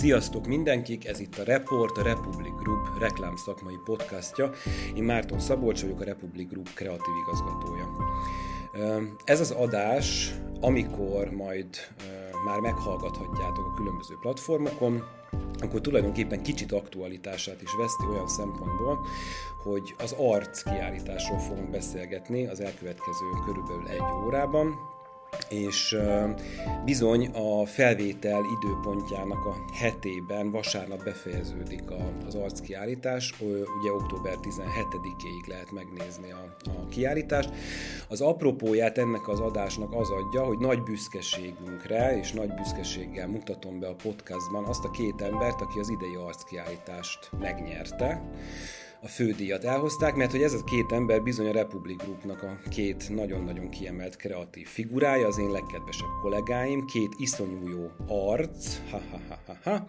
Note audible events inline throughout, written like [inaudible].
Sziasztok mindenkik, ez itt a Report, a Republic Group reklámszakmai podcastja. Én Márton Szabolcs vagyok, a Republic Group kreatív igazgatója. Ez az adás, amikor majd már meghallgathatjátok a különböző platformokon, akkor tulajdonképpen kicsit aktualitását is veszti olyan szempontból, hogy az arc kiállításról fogunk beszélgetni az elkövetkező körülbelül egy órában, és bizony a felvétel időpontjának a hetében vasárnap befejeződik az arckiállítás, ugye október 17-éig lehet megnézni a, a kiállítást. Az apropóját ennek az adásnak az adja, hogy nagy büszkeségünkre és nagy büszkeséggel mutatom be a podcastban azt a két embert, aki az idei arckiállítást megnyerte a fődíjat elhozták, mert hogy ez a két ember bizony a Republic Groupnak a két nagyon-nagyon kiemelt kreatív figurája, az én legkedvesebb kollégáim, két iszonyú jó arc, ha, ha.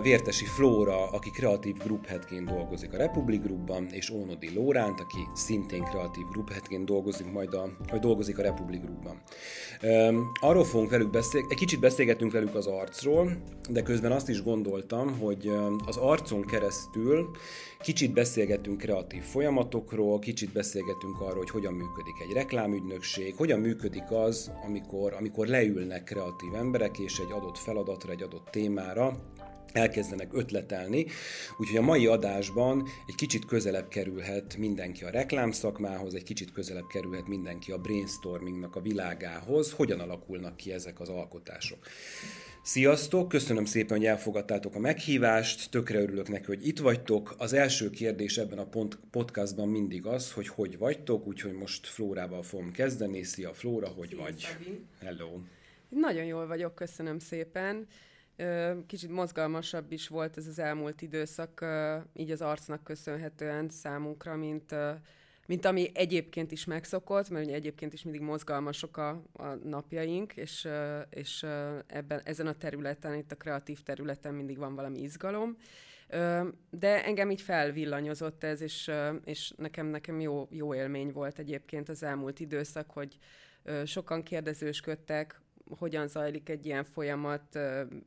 Vértesi Flóra, aki kreatív group headként dolgozik a Republic Groupban, és Ónodi Lóránt, aki szintén kreatív group headként dolgozik majd a, vagy dolgozik a Republic Groupban. Arról fogunk velük beszélni, egy kicsit beszélgetünk velük az arcról, de közben azt is gondoltam, hogy az arcon keresztül Kicsit beszélgetünk kreatív folyamatokról, kicsit beszélgetünk arról, hogy hogyan működik egy reklámügynökség, hogyan működik az, amikor, amikor leülnek kreatív emberek, és egy adott feladatra, egy adott témára elkezdenek ötletelni, úgyhogy a mai adásban egy kicsit közelebb kerülhet mindenki a reklámszakmához, egy kicsit közelebb kerülhet mindenki a brainstormingnak a világához, hogyan alakulnak ki ezek az alkotások. Sziasztok, köszönöm szépen, hogy elfogadtátok a meghívást, tökre örülök neki, hogy itt vagytok. Az első kérdés ebben a pont, podcastban mindig az, hogy hogy vagytok, úgyhogy most Flórával fogom kezdeni. Szia Flóra, hogy Szia, vagy? Szabi. Hello. Nagyon jól vagyok, köszönöm szépen. Kicsit mozgalmasabb is volt ez az elmúlt időszak, így az arcnak köszönhetően számunkra, mint mint ami egyébként is megszokott, mert ugye egyébként is mindig mozgalmasok a, a napjaink, és, és ebben, ezen a területen, itt a kreatív területen mindig van valami izgalom. De engem így felvillanyozott ez, és, és nekem, nekem jó, jó élmény volt egyébként az elmúlt időszak, hogy sokan kérdezősködtek, hogyan zajlik egy ilyen folyamat,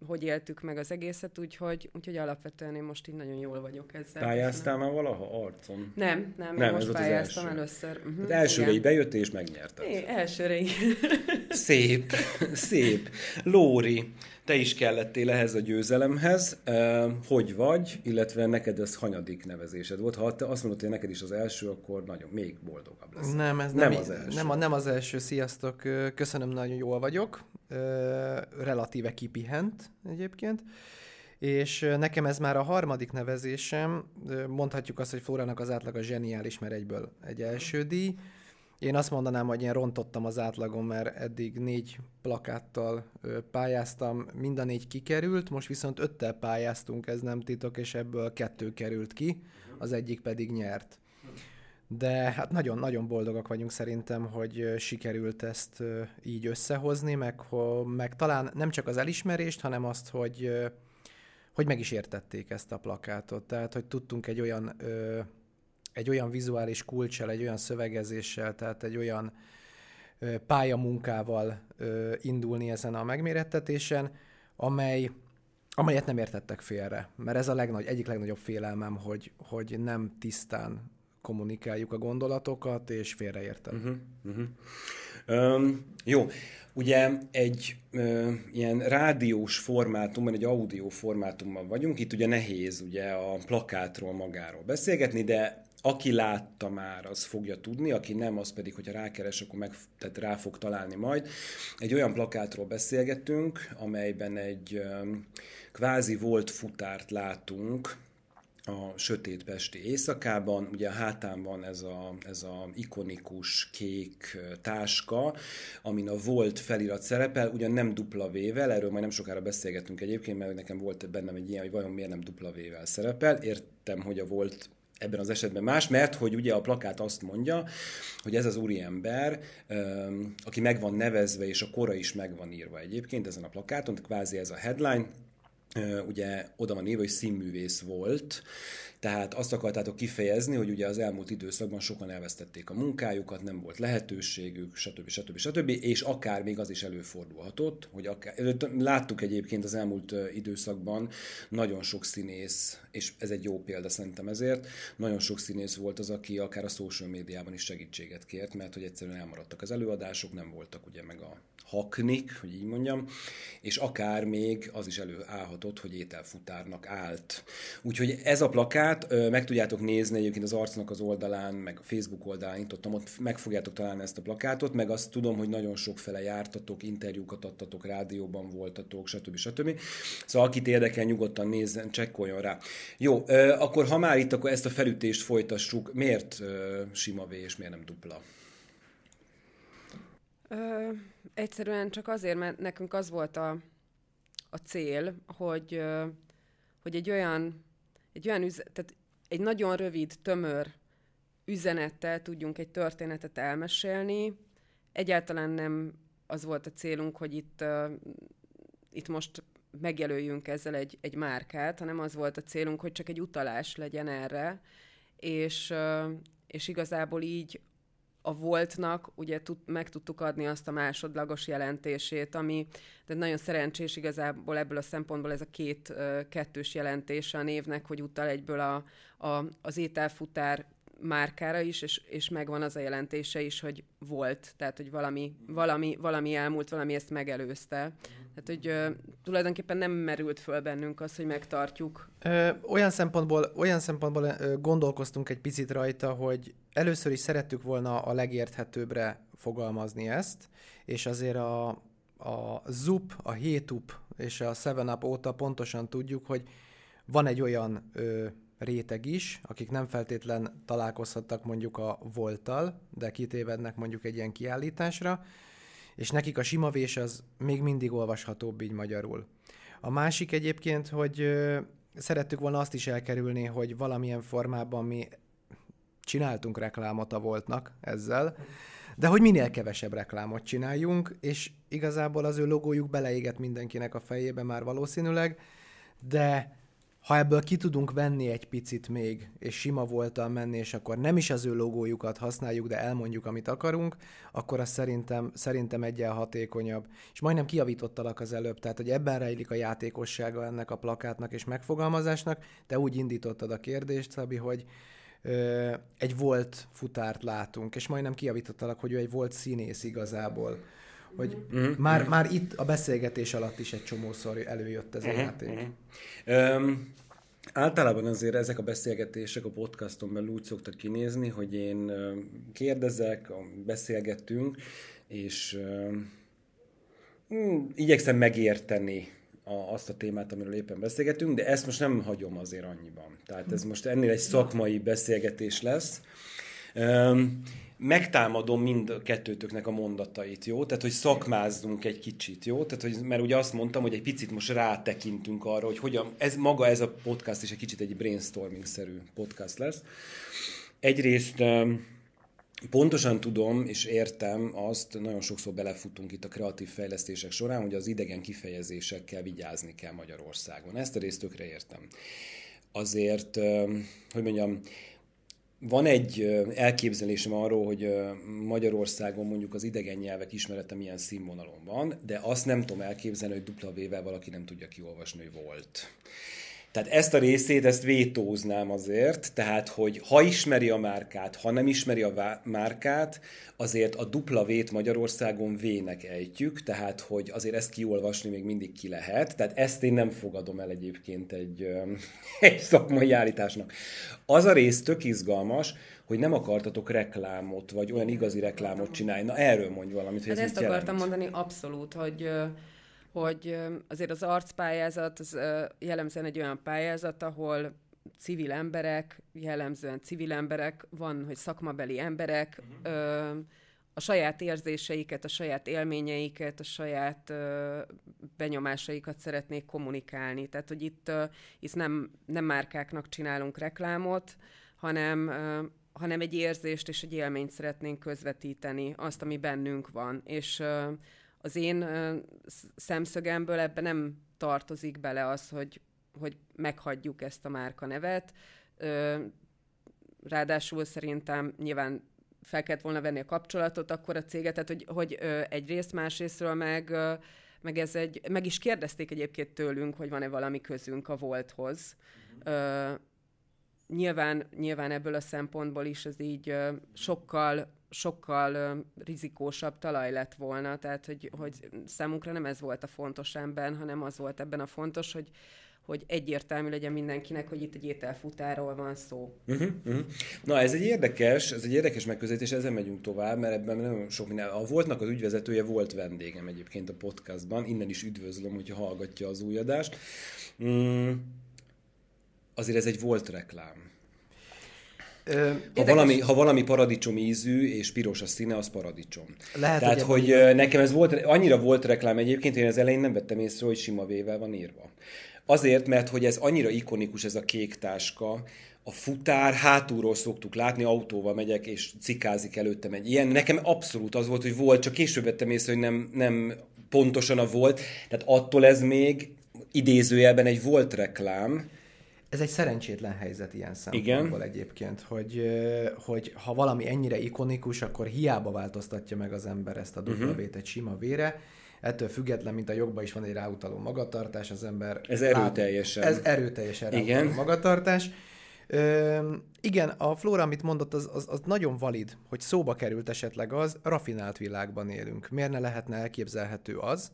hogy éltük meg az egészet, úgyhogy, úgyhogy alapvetően én most így nagyon jól vagyok ezzel. Pályáztál már valaha arcon? Nem, nem, nem most pályáztam az első. először. Uh-huh, az elsőre így bejöttél és megnyerted. É, elsőre így. [laughs] Szép, [laughs] szép. Lóri, te is kellettél ehhez a győzelemhez. Hogy vagy, illetve neked ez hanyadik nevezésed volt? Ha te azt mondod, hogy neked is az első, akkor nagyon, még boldogabb lesz. Nem, ez nem, nem az első. Nem, nem az első. Sziasztok, köszönöm, nagyon jól vagyok. Relatíve kipihent egyébként. És nekem ez már a harmadik nevezésem, mondhatjuk azt, hogy Flórának az átlag a zseniális, mert egyből egy első díj. Én azt mondanám, hogy én rontottam az átlagon, mert eddig négy plakáttal pályáztam, mind a négy kikerült, most viszont öttel pályáztunk, ez nem titok, és ebből kettő került ki, az egyik pedig nyert. De hát nagyon-nagyon boldogak vagyunk szerintem, hogy sikerült ezt így összehozni, meg, meg talán nem csak az elismerést, hanem azt, hogy, hogy meg is értették ezt a plakátot. Tehát, hogy tudtunk egy olyan egy olyan vizuális kulcsal, egy olyan szövegezéssel, tehát egy olyan pályamunkával indulni ezen a megmérettetésen, amely, amelyet nem értettek félre. Mert ez a legnagy, egyik legnagyobb félelmem, hogy, hogy nem tisztán kommunikáljuk a gondolatokat, és félreértem. Uh-huh, uh-huh. Um, jó, ugye egy ö, ilyen rádiós formátumban, egy audio formátumban vagyunk, itt ugye nehéz ugye a plakátról magáról beszélgetni, de aki látta már, az fogja tudni, aki nem, az pedig, hogyha rákeres, akkor meg, tehát rá fog találni majd. Egy olyan plakátról beszélgetünk, amelyben egy um, kvázi volt futárt látunk, a sötét pesti éjszakában. Ugye a hátán van ez a, ez a ikonikus kék táska, amin a volt felirat szerepel, ugyan nem dupla V-vel, erről majd nem sokára beszélgetünk egyébként, mert nekem volt bennem egy ilyen, hogy vajon miért nem dupla V-vel szerepel. Értem, hogy a volt ebben az esetben más, mert hogy ugye a plakát azt mondja, hogy ez az úriember, aki meg van nevezve, és a kora is meg van írva egyébként ezen a plakáton, kvázi ez a headline, ugye oda van írva, hogy színművész volt, tehát azt akartátok kifejezni, hogy ugye az elmúlt időszakban sokan elvesztették a munkájukat, nem volt lehetőségük, stb. stb. stb. És akár még az is előfordulhatott, hogy akár, láttuk egyébként az elmúlt időszakban nagyon sok színész, és ez egy jó példa szerintem ezért, nagyon sok színész volt az, aki akár a social médiában is segítséget kért, mert hogy egyszerűen elmaradtak az előadások, nem voltak ugye meg a haknik, hogy így mondjam, és akár még az is előállhatott, hogy ételfutárnak állt. Úgyhogy ez a plakát, meg tudjátok nézni egyébként az arcnak az oldalán, meg a Facebook oldalán nyitottam, ott meg fogjátok találni ezt a plakátot, meg azt tudom, hogy nagyon sok fele jártatok, interjúkat adtatok, rádióban voltatok, stb. stb. Szóval akit érdekel, nyugodtan nézzen, csekkoljon rá. Jó, akkor ha már itt, akkor ezt a felütést folytassuk. Miért sima V és miért nem dupla? Ö, egyszerűen csak azért, mert nekünk az volt a, a cél, hogy, hogy egy olyan, egy olyan üze, tehát egy nagyon rövid, tömör üzenettel tudjunk egy történetet elmesélni. Egyáltalán nem az volt a célunk, hogy itt, uh, itt most megjelöljünk ezzel egy, egy márkát, hanem az volt a célunk, hogy csak egy utalás legyen erre, és, uh, és igazából így a voltnak ugye tud, meg tudtuk adni azt a másodlagos jelentését, ami de nagyon szerencsés igazából ebből a szempontból ez a két kettős jelentése a névnek, hogy utal egyből a, a, az ételfutár márkára is, és, és megvan az a jelentése is, hogy volt, tehát hogy valami, valami, valami elmúlt, valami ezt megelőzte. Tehát, hogy ö, tulajdonképpen nem merült föl bennünk az, hogy megtartjuk. Ö, olyan szempontból, olyan szempontból ö, gondolkoztunk egy picit rajta, hogy először is szerettük volna a legérthetőbbre fogalmazni ezt, és azért a, a ZUP, a HÉTUP és a 7-UP óta pontosan tudjuk, hogy van egy olyan ö, réteg is, akik nem feltétlen találkozhattak mondjuk a voltal, de kitévednek mondjuk egy ilyen kiállításra, és nekik a simavés az még mindig olvashatóbb így magyarul. A másik egyébként, hogy ö, szerettük volna azt is elkerülni, hogy valamilyen formában mi csináltunk reklámot a voltnak ezzel, de hogy minél kevesebb reklámot csináljunk, és igazából az ő logójuk beleéget mindenkinek a fejébe már valószínűleg, de ha ebből ki tudunk venni egy picit még, és sima voltal menni, és akkor nem is az ő logójukat használjuk, de elmondjuk, amit akarunk, akkor az szerintem, szerintem egyen hatékonyabb. És majdnem kiavítottalak az előbb, tehát hogy ebben rejlik a játékossága ennek a plakátnak és megfogalmazásnak. Te úgy indítottad a kérdést, Szabi, hogy egy volt futárt látunk, és majdnem kiavítottalak, hogy ő egy volt színész igazából hogy mm-hmm. már, már itt a beszélgetés alatt is egy csomószor előjött ez a mm-hmm. játék. Mm-hmm. Um, általában azért ezek a beszélgetések a podcaston belül úgy szoktak kinézni, hogy én kérdezek, beszélgetünk, és um, igyekszem megérteni a, azt a témát, amiről éppen beszélgetünk, de ezt most nem hagyom azért annyiban. Tehát ez most ennél egy szakmai beszélgetés lesz. Um, megtámadom mind a kettőtöknek a mondatait, jó? Tehát, hogy szakmázzunk egy kicsit, jó? Tehát, hogy, mert ugye azt mondtam, hogy egy picit most rátekintünk arra, hogy hogyan, ez maga ez a podcast is egy kicsit egy brainstorming-szerű podcast lesz. Egyrészt pontosan tudom és értem azt, nagyon sokszor belefutunk itt a kreatív fejlesztések során, hogy az idegen kifejezésekkel vigyázni kell Magyarországon. Ezt a részt tökre értem. Azért, hogy mondjam, van egy elképzelésem arról, hogy Magyarországon mondjuk az idegen nyelvek ismerete milyen színvonalon van, de azt nem tudom elképzelni, hogy dupla V-vel valaki nem tudja kiolvasni, hogy volt. Tehát ezt a részét, ezt vétóznám azért, tehát, hogy ha ismeri a márkát, ha nem ismeri a márkát, azért a dupla vét Magyarországon V-nek ejtjük, tehát, hogy azért ezt kiolvasni még mindig ki lehet, tehát ezt én nem fogadom el egyébként egy, [laughs] egy szakmai állításnak. Az a rész tök izgalmas, hogy nem akartatok reklámot, vagy olyan igazi reklámot csinálni. Na erről mondj valamit, hogy hát ez ezt akartam jelent. mondani abszolút, hogy hogy azért az arcpályázat az jellemzően egy olyan pályázat, ahol civil emberek, jellemzően civil emberek, van, hogy szakmabeli emberek, uh-huh. a saját érzéseiket, a saját élményeiket, a saját benyomásaikat szeretnék kommunikálni. Tehát, hogy itt, itt nem, nem márkáknak csinálunk reklámot, hanem, hanem egy érzést és egy élményt szeretnénk közvetíteni, azt, ami bennünk van. És az én szemszögemből ebben nem tartozik bele az, hogy, hogy meghagyjuk ezt a márka nevet. Ö, ráadásul szerintem nyilván fel kellett volna venni a kapcsolatot akkor a céget, tehát hogy, hogy egyrészt, másrésztről meg, meg ez egy, meg is kérdezték egyébként tőlünk, hogy van-e valami közünk a volthoz. Ö, nyilván, nyilván ebből a szempontból is ez így sokkal sokkal rizikósabb talaj lett volna, tehát hogy, hogy számunkra nem ez volt a fontos ember, hanem az volt ebben a fontos, hogy, hogy egyértelmű legyen mindenkinek, hogy itt egy ételfutáról van szó. Uh-huh, uh-huh. Na, ez egy érdekes, ez egy érdekes megközelítés, ezen megyünk tovább, mert ebben nagyon sok minden. A Voltnak az ügyvezetője volt vendégem egyébként a podcastban, innen is üdvözlöm, hogyha hallgatja az új adást. Mm, azért ez egy volt reklám. Ha, valami, ha valami paradicsom ízű és piros a színe, az paradicsom. Lehet, Tehát, hogy, hogy nekem ez volt, annyira volt reklám egyébként, én az elején nem vettem észre, hogy sima vével van írva. Azért, mert hogy ez annyira ikonikus ez a kék táska, a futár hátulról szoktuk látni, autóval megyek, és cikázik előttem egy ilyen. Nekem abszolút az volt, hogy volt, csak később vettem észre, hogy nem, nem pontosan a volt. Tehát attól ez még idézőjelben egy volt reklám. Ez egy szerencsétlen helyzet ilyen szempontból Igen. egyébként, hogy, hogy ha valami ennyire ikonikus, akkor hiába változtatja meg az ember ezt a mhm. W-t egy sima vére, ettől független, mint a jogban is van egy ráutaló magatartás, az ember... Ez erőteljesen. Lát, ez erőteljesen Igen. magatartás. Ö, igen, a Flóra, amit mondott, az, az, az nagyon valid, hogy szóba került esetleg az, rafinált világban élünk. Miért ne lehetne elképzelhető az,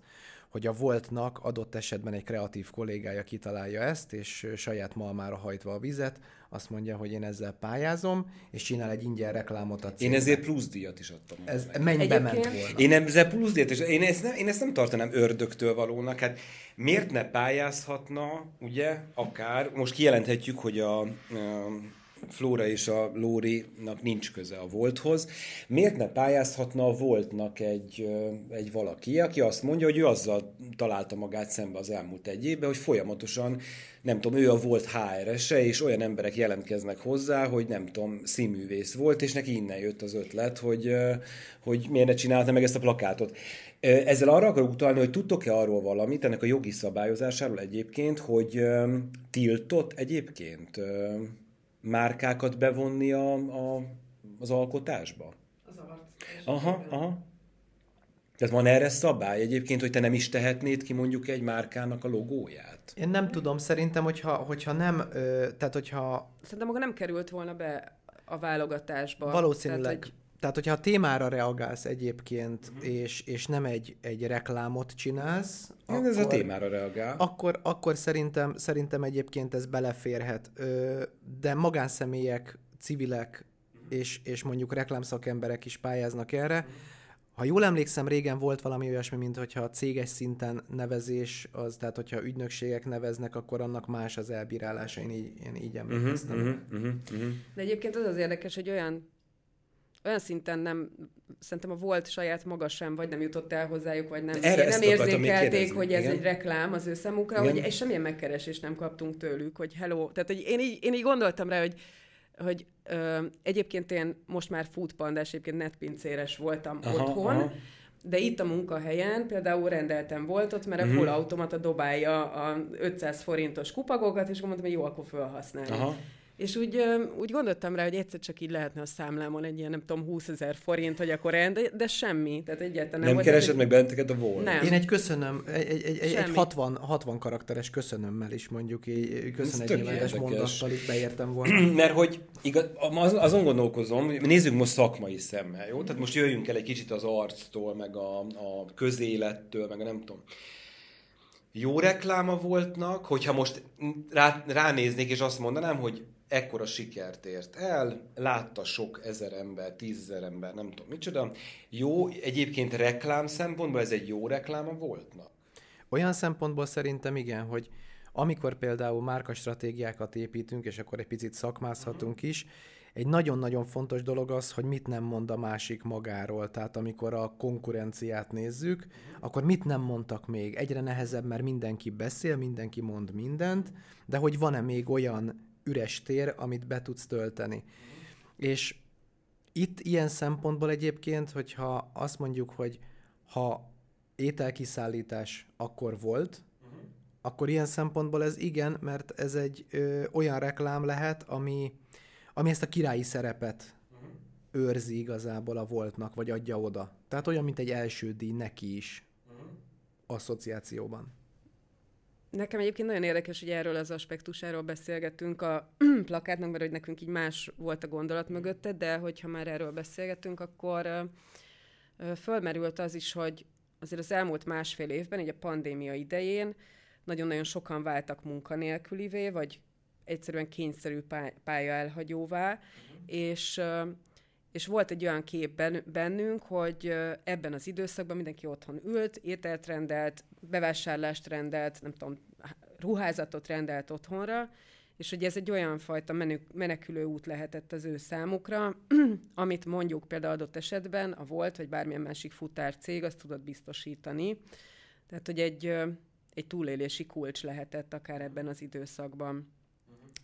hogy a voltnak adott esetben egy kreatív kollégája kitalálja ezt, és saját malmára hajtva a vizet, azt mondja, hogy én ezzel pályázom, és csinál egy ingyen reklámot a cégnek. Én ezért plusz díjat is adtam. Ez mennyibe ment volna? Én ezzel plusz díjat is, én ezt, nem, én ezt nem tartanám ördögtől valónak. Hát miért ne pályázhatna, ugye, akár, most kijelenthetjük, hogy a, a Flóra és a Lórinak nincs köze a Volthoz. Miért ne pályázhatna a Voltnak egy, egy valaki, aki azt mondja, hogy ő azzal találta magát szembe az elmúlt egy évben, hogy folyamatosan, nem tudom, ő a Volt HR-ese, és olyan emberek jelentkeznek hozzá, hogy nem tudom, színművész volt, és neki innen jött az ötlet, hogy, hogy miért ne csinálta meg ezt a plakátot. Ezzel arra akarok utalni, hogy tudtok-e arról valamit, ennek a jogi szabályozásáról egyébként, hogy tiltott egyébként márkákat bevonni a, a, az alkotásba? Az arc. Aha, aha. Tehát van erre szabály egyébként, hogy te nem is tehetnéd ki mondjuk egy márkának a logóját? Én nem tudom, szerintem, hogyha, hogyha nem, ö, tehát hogyha... Szerintem maga nem került volna be a válogatásba. Valószínűleg. Tehát, hogy... Tehát, hogyha a témára reagálsz egyébként, uh-huh. és, és nem egy, egy reklámot csinálsz... Akkor, ez a témára reagál. Akkor, akkor szerintem, szerintem egyébként ez beleférhet. De magánszemélyek, civilek uh-huh. és, és mondjuk reklámszakemberek is pályáznak erre. Ha jól emlékszem, régen volt valami olyasmi, mint hogyha a céges szinten nevezés, az, tehát hogyha ügynökségek neveznek, akkor annak más az elbírálása, én így, én így emlékeztem. Uh-huh, uh-huh, uh-huh. De egyébként az az érdekes, hogy olyan olyan szinten nem, szerintem a volt saját maga sem, vagy nem jutott el hozzájuk, vagy nem, Erre nem érzékelték, hogy ez igen. egy reklám az ő számukra, igen. hogy és semmilyen megkeresést nem kaptunk tőlük, hogy hello. Tehát, hogy én így, én így gondoltam rá, hogy hogy ö, egyébként én most már foodpandás, egyébként netpincéres voltam aha, otthon, aha. de itt a munkahelyen például rendeltem voltot, mert uh-huh. a full automata dobálja a 500 forintos kupagokat, és mondtam, hogy jó, akkor felhasználni. És úgy, úgy gondoltam rá, hogy egyszer csak így lehetne a számlámon egy ilyen, nem tudom, 20 ezer forint, hogy akkor olyan, de, de semmi. Tehát egyáltalán nem, nem keresed meg benneteket a volt? Nem. Én egy köszönöm, egy, egy, egy, egy 60, 60 karakteres köszönömmel is mondjuk, egy köszönetnyilvános mondattal itt beértem volna. [clears throat] Mert hogy igaz, az, azon gondolkozom, nézzük most szakmai szemmel, jó? Tehát most jöjjünk el egy kicsit az arctól, meg a, a közélettől, meg a nem tudom jó rekláma voltnak, hogyha most rá, ránéznék és azt mondanám, hogy ekkora sikert ért el, látta sok ezer ember, tízezer ember, nem tudom micsoda. Jó, egyébként reklám szempontból ez egy jó rekláma voltna? Olyan szempontból szerintem igen, hogy amikor például márkastratégiákat építünk, és akkor egy picit szakmázhatunk uh-huh. is, egy nagyon-nagyon fontos dolog az, hogy mit nem mond a másik magáról. Tehát amikor a konkurenciát nézzük, uh-huh. akkor mit nem mondtak még? Egyre nehezebb, mert mindenki beszél, mindenki mond mindent, de hogy van-e még olyan üres tér, amit be tudsz tölteni. És itt ilyen szempontból egyébként, hogyha azt mondjuk, hogy ha ételkiszállítás akkor volt, akkor ilyen szempontból ez igen, mert ez egy ö, olyan reklám lehet, ami, ami ezt a királyi szerepet uh-huh. őrzi igazából a voltnak, vagy adja oda. Tehát olyan, mint egy első díj neki is uh-huh. asszociációban. Nekem egyébként nagyon érdekes, hogy erről az aspektusáról beszélgetünk a [clears throat] plakátnak, mert hogy nekünk így más volt a gondolat mögötte, de hogyha már erről beszélgetünk, akkor fölmerült az is, hogy azért az elmúlt másfél évben, így a pandémia idején nagyon-nagyon sokan váltak munkanélkülivé, vagy egyszerűen kényszerű pálya elhagyóvá, uh-huh. és, és volt egy olyan kép bennünk, hogy ebben az időszakban mindenki otthon ült, ételt rendelt, bevásárlást rendelt, nem tudom, ruházatot rendelt otthonra, és hogy ez egy olyan fajta menekülő út lehetett az ő számukra, [clears throat] amit mondjuk például adott esetben a volt, vagy bármilyen másik futár cég azt tudott biztosítani. Tehát, hogy egy, egy túlélési kulcs lehetett akár ebben az időszakban.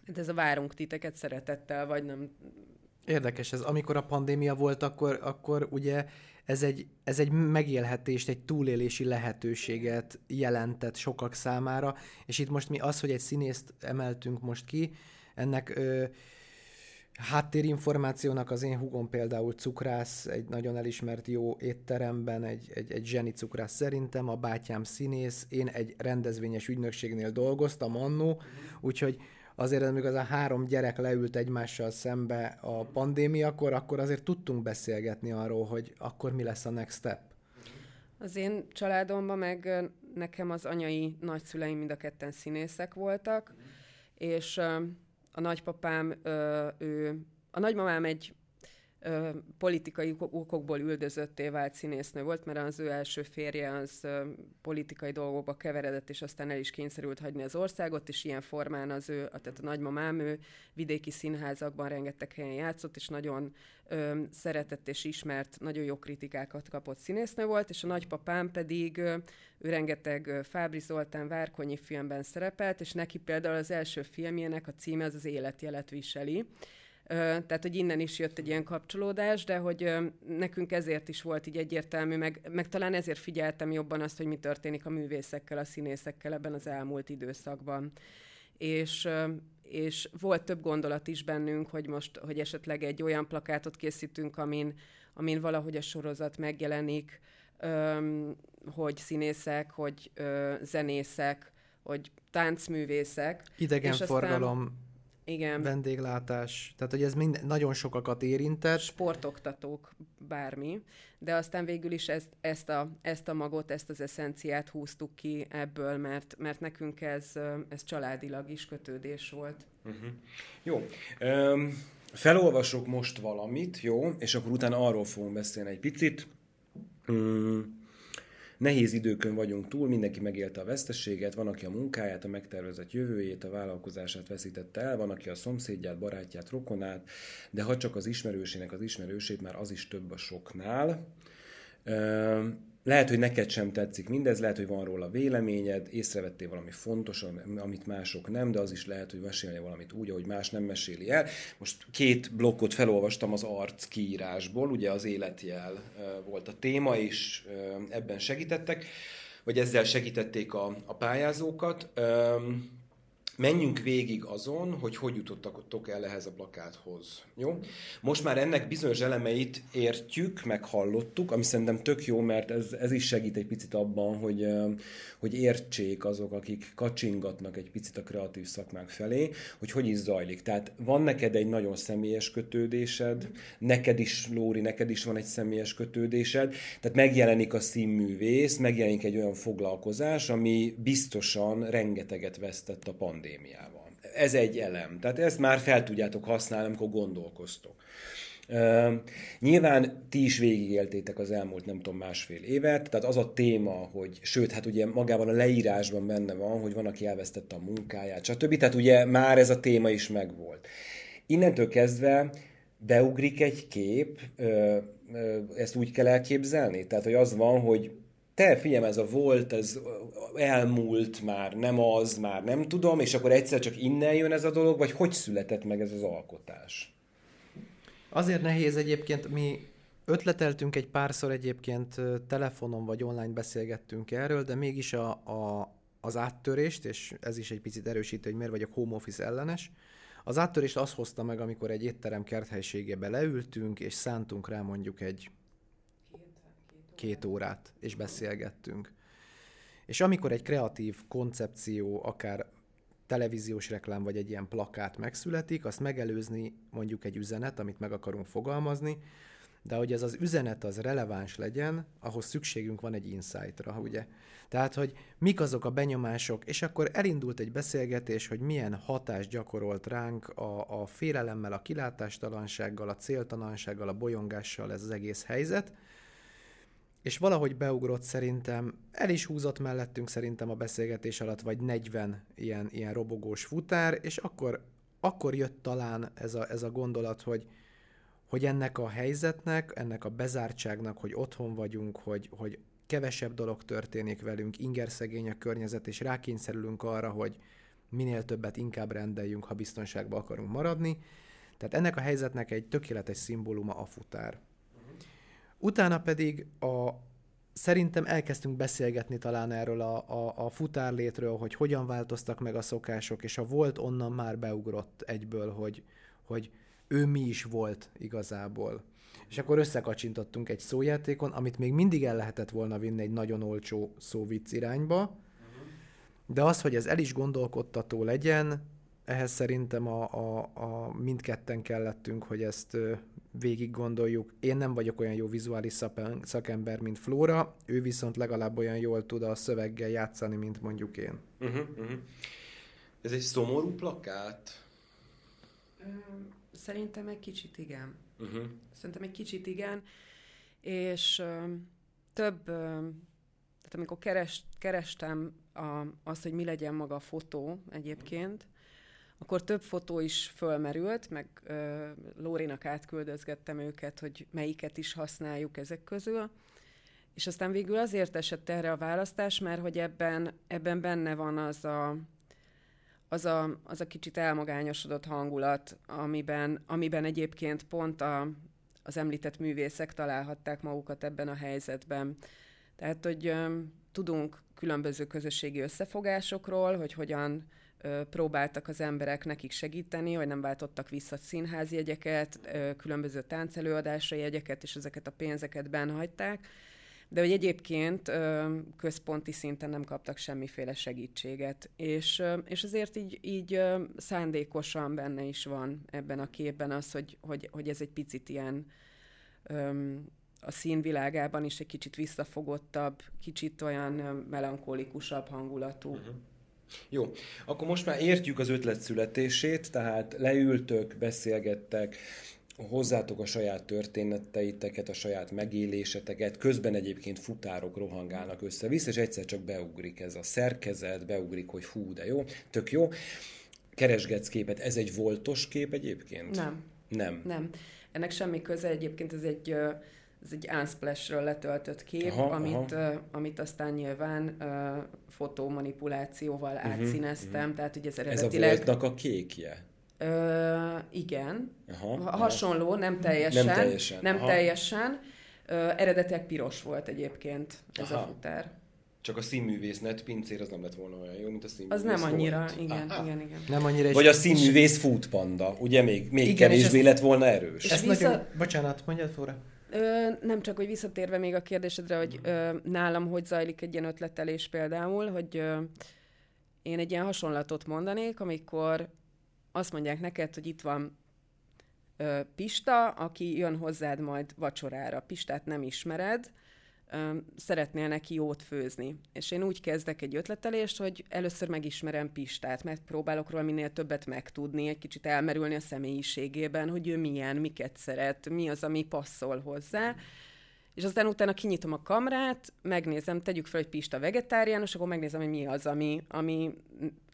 Hát ez a várunk titeket szeretettel, vagy nem. Érdekes ez. Amikor a pandémia volt, akkor, akkor ugye ez egy, ez egy megélhetést, egy túlélési lehetőséget jelentett sokak számára, és itt most mi az, hogy egy színészt emeltünk most ki, ennek ö, háttérinformációnak az én hugom például cukrász, egy nagyon elismert jó étteremben, egy, egy, egy zseni cukrász szerintem, a bátyám színész, én egy rendezvényes ügynökségnél dolgoztam annó, úgyhogy azért, amikor az a három gyerek leült egymással szembe a pandémiakor, akkor azért tudtunk beszélgetni arról, hogy akkor mi lesz a next step. Az én családomban meg nekem az anyai nagyszüleim mind a ketten színészek voltak, és a nagypapám, ő, a nagymamám egy ö, politikai okokból üldözötté vált színésznő volt, mert az ő első férje az ö, politikai dolgokba keveredett, és aztán el is kényszerült hagyni az országot, és ilyen formán az ő, tehát a nagymamám, ő vidéki színházakban rengeteg helyen játszott, és nagyon ö, szeretett és ismert, nagyon jó kritikákat kapott színésznő volt, és a nagypapám pedig ö, ő rengeteg Fábri Zoltán Várkonyi filmben szerepelt, és neki például az első filmjének a címe az az életjelet viseli, tehát, hogy innen is jött egy ilyen kapcsolódás, de hogy nekünk ezért is volt így egyértelmű, meg, meg talán ezért figyeltem jobban azt, hogy mi történik a művészekkel, a színészekkel ebben az elmúlt időszakban. És, és volt több gondolat is bennünk, hogy most, hogy esetleg egy olyan plakátot készítünk, amin, amin valahogy a sorozat megjelenik, hogy színészek, hogy zenészek, hogy táncművészek. Idegenforgalom, igen. vendéglátás, tehát hogy ez mind, nagyon sokakat érintett. Sportoktatók, bármi, de aztán végül is ezt, ezt, a, ezt a magot, ezt az eszenciát húztuk ki ebből, mert, mert nekünk ez, ez családilag is kötődés volt. Uh-huh. Jó. Um, felolvasok most valamit, jó, és akkor utána arról fogunk beszélni egy picit. Um, Nehéz időkön vagyunk túl, mindenki megélte a veszteséget, van, aki a munkáját, a megtervezett jövőjét, a vállalkozását veszítette el, van, aki a szomszédját, barátját, rokonát, de ha csak az ismerősének az ismerősét, már az is több a soknál. Lehet, hogy neked sem tetszik mindez, lehet, hogy van róla véleményed, észrevettél valami fontos, amit mások nem, de az is lehet, hogy mesélni valamit úgy, ahogy más nem meséli el. Most két blokkot felolvastam az arc kiírásból, ugye az életjel volt a téma, és ebben segítettek, vagy ezzel segítették a, a pályázókat menjünk végig azon, hogy hogy jutottak el ehhez a plakáthoz. Jó? Most már ennek bizonyos elemeit értjük, meghallottuk, ami szerintem tök jó, mert ez, ez is segít egy picit abban, hogy, hogy értsék azok, akik kacsingatnak egy picit a kreatív szakmák felé, hogy hogy is zajlik. Tehát van neked egy nagyon személyes kötődésed, neked is, Lóri, neked is van egy személyes kötődésed, tehát megjelenik a színművész, megjelenik egy olyan foglalkozás, ami biztosan rengeteget vesztett a pandémia pandémiával. Ez egy elem. Tehát ezt már fel tudjátok használni, amikor gondolkoztok. Uh, nyilván ti is végigéltétek az elmúlt, nem tudom, másfél évet, tehát az a téma, hogy, sőt, hát ugye magában a leírásban benne van, hogy van, aki elvesztette a munkáját, stb. Tehát ugye már ez a téma is megvolt. Innentől kezdve beugrik egy kép, uh, ezt úgy kell elképzelni, tehát hogy az van, hogy te figyelj, ez a volt, ez elmúlt már, nem az, már nem tudom, és akkor egyszer csak innen jön ez a dolog, vagy hogy született meg ez az alkotás? Azért nehéz egyébként, mi ötleteltünk egy párszor egyébként telefonon vagy online beszélgettünk erről, de mégis a, a, az áttörést, és ez is egy picit erősítő, hogy miért vagyok home office ellenes. Az áttörést az hozta meg, amikor egy étterem kerthelységébe leültünk, és szántunk rá mondjuk egy két órát, és beszélgettünk. És amikor egy kreatív koncepció, akár televíziós reklám, vagy egy ilyen plakát megszületik, azt megelőzni mondjuk egy üzenet, amit meg akarunk fogalmazni, de hogy ez az üzenet az releváns legyen, ahhoz szükségünk van egy insightra, ugye? Tehát, hogy mik azok a benyomások, és akkor elindult egy beszélgetés, hogy milyen hatást gyakorolt ránk a, a félelemmel, a kilátástalansággal, a céltalansággal, a bolyongással ez az egész helyzet, és valahogy beugrott szerintem, el is húzott mellettünk szerintem a beszélgetés alatt, vagy 40 ilyen, ilyen robogós futár, és akkor, akkor jött talán ez a, ez a gondolat, hogy, hogy ennek a helyzetnek, ennek a bezártságnak, hogy otthon vagyunk, hogy, hogy kevesebb dolog történik velünk, ingerszegény a környezet, és rákényszerülünk arra, hogy minél többet inkább rendeljünk, ha biztonságban akarunk maradni. Tehát ennek a helyzetnek egy tökéletes szimbóluma a futár. Utána pedig a, szerintem elkezdtünk beszélgetni talán erről a, a, a futárlétről, hogy hogyan változtak meg a szokások, és a volt onnan már beugrott egyből, hogy, hogy ő mi is volt igazából. És akkor összekacsintottunk egy szójátékon, amit még mindig el lehetett volna vinni egy nagyon olcsó szóvic irányba, de az, hogy ez el is gondolkodtató legyen, ehhez szerintem a, a, a mindketten kellettünk, hogy ezt végig gondoljuk. Én nem vagyok olyan jó vizuális szakember, mint Flóra, ő viszont legalább olyan jól tud a szöveggel játszani, mint mondjuk én. Uh-huh, uh-huh. Ez egy szomorú plakát? Szerintem egy kicsit igen. Uh-huh. Szerintem egy kicsit igen, és több, tehát amikor keres, kerestem a, azt, hogy mi legyen maga a fotó egyébként, akkor több fotó is fölmerült, meg uh, Lórinak átküldözgettem őket, hogy melyiket is használjuk ezek közül, és aztán végül azért esett erre a választás, mert hogy ebben, ebben benne van az a, az a, az a kicsit elmagányosodott hangulat, amiben, amiben egyébként pont a, az említett művészek találhatták magukat ebben a helyzetben. Tehát, hogy ö, tudunk különböző közösségi összefogásokról, hogy hogyan ö, próbáltak az emberek nekik segíteni, hogy nem váltottak vissza színházi jegyeket, különböző táncelőadásra jegyeket, és ezeket a pénzeket benhagyták de hogy egyébként központi szinten nem kaptak semmiféle segítséget. És, és azért így, így szándékosan benne is van ebben a képben az, hogy, hogy, hogy ez egy picit ilyen a színvilágában is egy kicsit visszafogottabb, kicsit olyan melankolikusabb hangulatú. Uh-huh. Jó, akkor most már értjük az ötlet születését, tehát leültök, beszélgettek, hozzátok a saját történeteiteket, a saját megéléseteket, közben egyébként futárok rohangálnak össze-vissza, és egyszer csak beugrik ez a szerkezet, beugrik, hogy fú, de jó, tök jó. Keresgetsz képet, ez egy voltos kép egyébként? Nem. Nem. Nem. Ennek semmi köze egyébként, ez egy ez egy Unsplash-ről letöltött kép, aha, amit, aha. Uh, amit aztán nyilván uh, fotómanipulációval uh-huh, átszíneztem, uh-huh. tehát ugye ez eredetileg... Ez a voltnak a kékje? Ö, igen. Aha, Hasonló, nem teljesen. Nem teljesen. Nem aha. teljesen. Ö, eredetileg piros volt egyébként ez aha. a futár. Csak a színművész net pincér az nem lett volna olyan jó, mint a színművész Az nem annyira, volt. igen, Aha. igen, igen. Nem annyira Vagy a színművész futpanda, ugye még, még igen, kevésbé lett volna erős. És ezt vissza... nagyon... Bocsánat, mondjad Fóra. Ö, nem csak, hogy visszatérve még a kérdésedre, hogy ö, nálam hogy zajlik egy ilyen ötletelés például, hogy ö, én egy ilyen hasonlatot mondanék, amikor azt mondják neked, hogy itt van ö, Pista, aki jön hozzád majd vacsorára. Pistát nem ismered, szeretnél neki jót főzni. És én úgy kezdek egy ötletelést, hogy először megismerem Pistát, mert próbálok róla minél többet megtudni, egy kicsit elmerülni a személyiségében, hogy ő milyen, miket szeret, mi az, ami passzol hozzá. És aztán utána kinyitom a kamrát, megnézem, tegyük fel, hogy Pista vegetáriánus, akkor megnézem, hogy mi az, ami, ami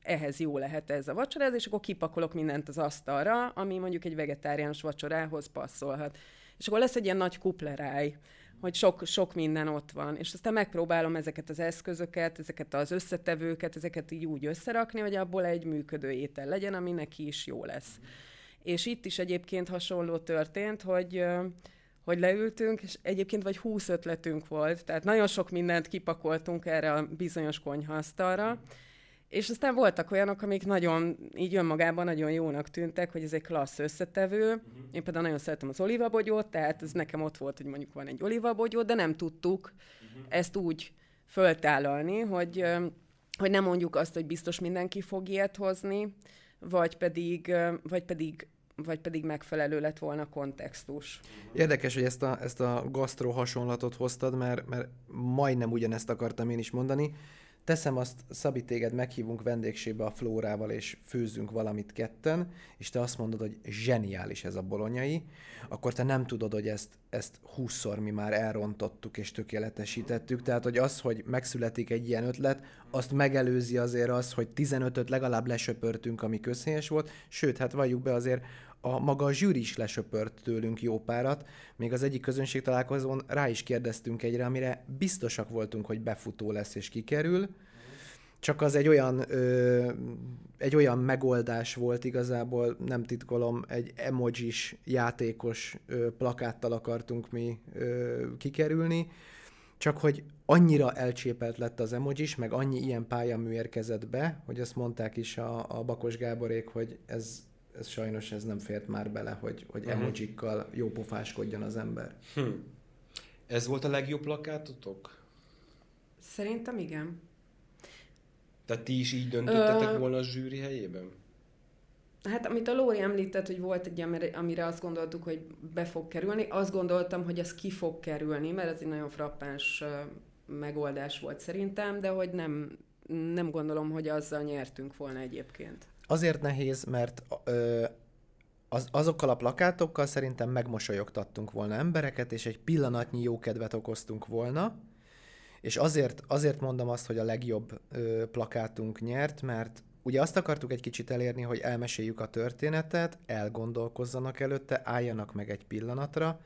ehhez jó lehet ez a vacsora, és akkor kipakolok mindent az asztalra, ami mondjuk egy vegetáriánus vacsorához passzolhat. És akkor lesz egy ilyen nagy kupleráj, hogy sok, sok minden ott van. És aztán megpróbálom ezeket az eszközöket, ezeket az összetevőket, ezeket így úgy összerakni, hogy abból egy működő étel legyen, ami neki is jó lesz. És itt is egyébként hasonló történt, hogy hogy leültünk, és egyébként vagy 20 ötletünk volt, tehát nagyon sok mindent kipakoltunk erre a bizonyos konyhaasztalra, és aztán voltak olyanok, amik nagyon, így önmagában nagyon jónak tűntek, hogy ez egy klassz összetevő. Uh-huh. Én például nagyon szeretem az olivabogyót, tehát ez nekem ott volt, hogy mondjuk van egy olivabogyó, de nem tudtuk uh-huh. ezt úgy föltállalni, hogy, hogy nem mondjuk azt, hogy biztos mindenki fog ilyet hozni, vagy pedig, vagy pedig vagy pedig megfelelő lett volna a kontextus. Érdekes, hogy ezt a, ezt a gasztró hasonlatot hoztad, mert, mert majdnem ugyanezt akartam én is mondani. Teszem azt, Szabi, téged meghívunk vendégségbe a Flórával, és főzzünk valamit ketten, és te azt mondod, hogy zseniális ez a bolonyai, akkor te nem tudod, hogy ezt, ezt húszszor mi már elrontottuk és tökéletesítettük. Tehát, hogy az, hogy megszületik egy ilyen ötlet, azt megelőzi azért az, hogy 15-öt legalább lesöpörtünk, ami közhelyes volt, sőt, hát valljuk be azért a maga a zsűri is lesöpört tőlünk jó párat. Még az egyik közönség találkozón rá is kérdeztünk egyre, amire biztosak voltunk, hogy befutó lesz és kikerül. Csak az egy olyan, ö, egy olyan megoldás volt igazából, nem titkolom, egy emojis játékos ö, plakáttal akartunk mi ö, kikerülni, csak hogy annyira elcsépelt lett az emojis, meg annyi ilyen pályamű érkezett be, hogy azt mondták is a, a Bakos Gáborék, hogy ez, ez sajnos ez nem fért már bele, hogy, hogy uh-huh. emojikkal jó pofáskodjon az ember. Hm. Ez volt a legjobb plakátotok? Szerintem igen. Tehát ti is így döntöttetek Ö... volna a zsűri helyében? Hát amit a Lóri említett, hogy volt egy, amire, amire azt gondoltuk, hogy be fog kerülni, azt gondoltam, hogy az ki fog kerülni, mert ez egy nagyon frappáns megoldás volt szerintem, de hogy nem, nem gondolom, hogy azzal nyertünk volna egyébként. Azért nehéz, mert ö, az, azokkal a plakátokkal szerintem megmosolyogtattunk volna embereket, és egy pillanatnyi jókedvet okoztunk volna, és azért, azért mondom azt, hogy a legjobb ö, plakátunk nyert, mert ugye azt akartuk egy kicsit elérni, hogy elmeséljük a történetet, elgondolkozzanak előtte, álljanak meg egy pillanatra,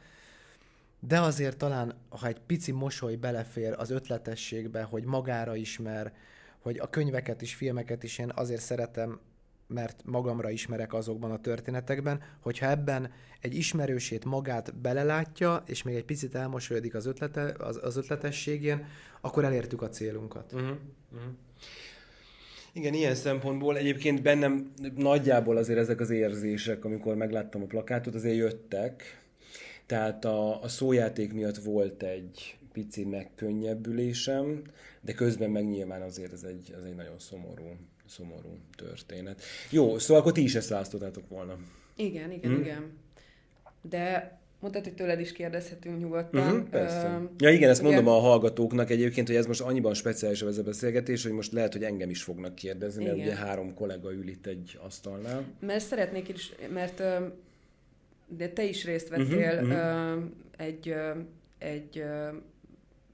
de azért talán, ha egy pici mosoly belefér az ötletességbe, hogy magára ismer, hogy a könyveket is, filmeket is én azért szeretem mert magamra ismerek azokban a történetekben, hogyha ebben egy ismerősét magát belelátja, és még egy picit elmosolyodik az, ötlete, az, az ötletességén, akkor elértük a célunkat. Uh-huh. Igen, ilyen szempontból egyébként bennem nagyjából azért ezek az érzések, amikor megláttam a plakátot, azért jöttek. Tehát a, a szójáték miatt volt egy pici megkönnyebbülésem, de közben meg nyilván azért ez egy, ez egy nagyon szomorú szomorú történet. Jó, szóval akkor ti is ezt választottátok volna. Igen, igen, hmm? igen. De mondtad, hogy tőled is kérdezhetünk nyugodtan. Uh-huh, persze. Uh, ja igen, ezt ugye... mondom a hallgatóknak egyébként, hogy ez most annyiban speciális ez a beszélgetés, hogy most lehet, hogy engem is fognak kérdezni, mert igen. ugye három kollega ül itt egy asztalnál. Mert szeretnék is, mert de te is részt mhm, vettél uh-huh, uh, egy, egy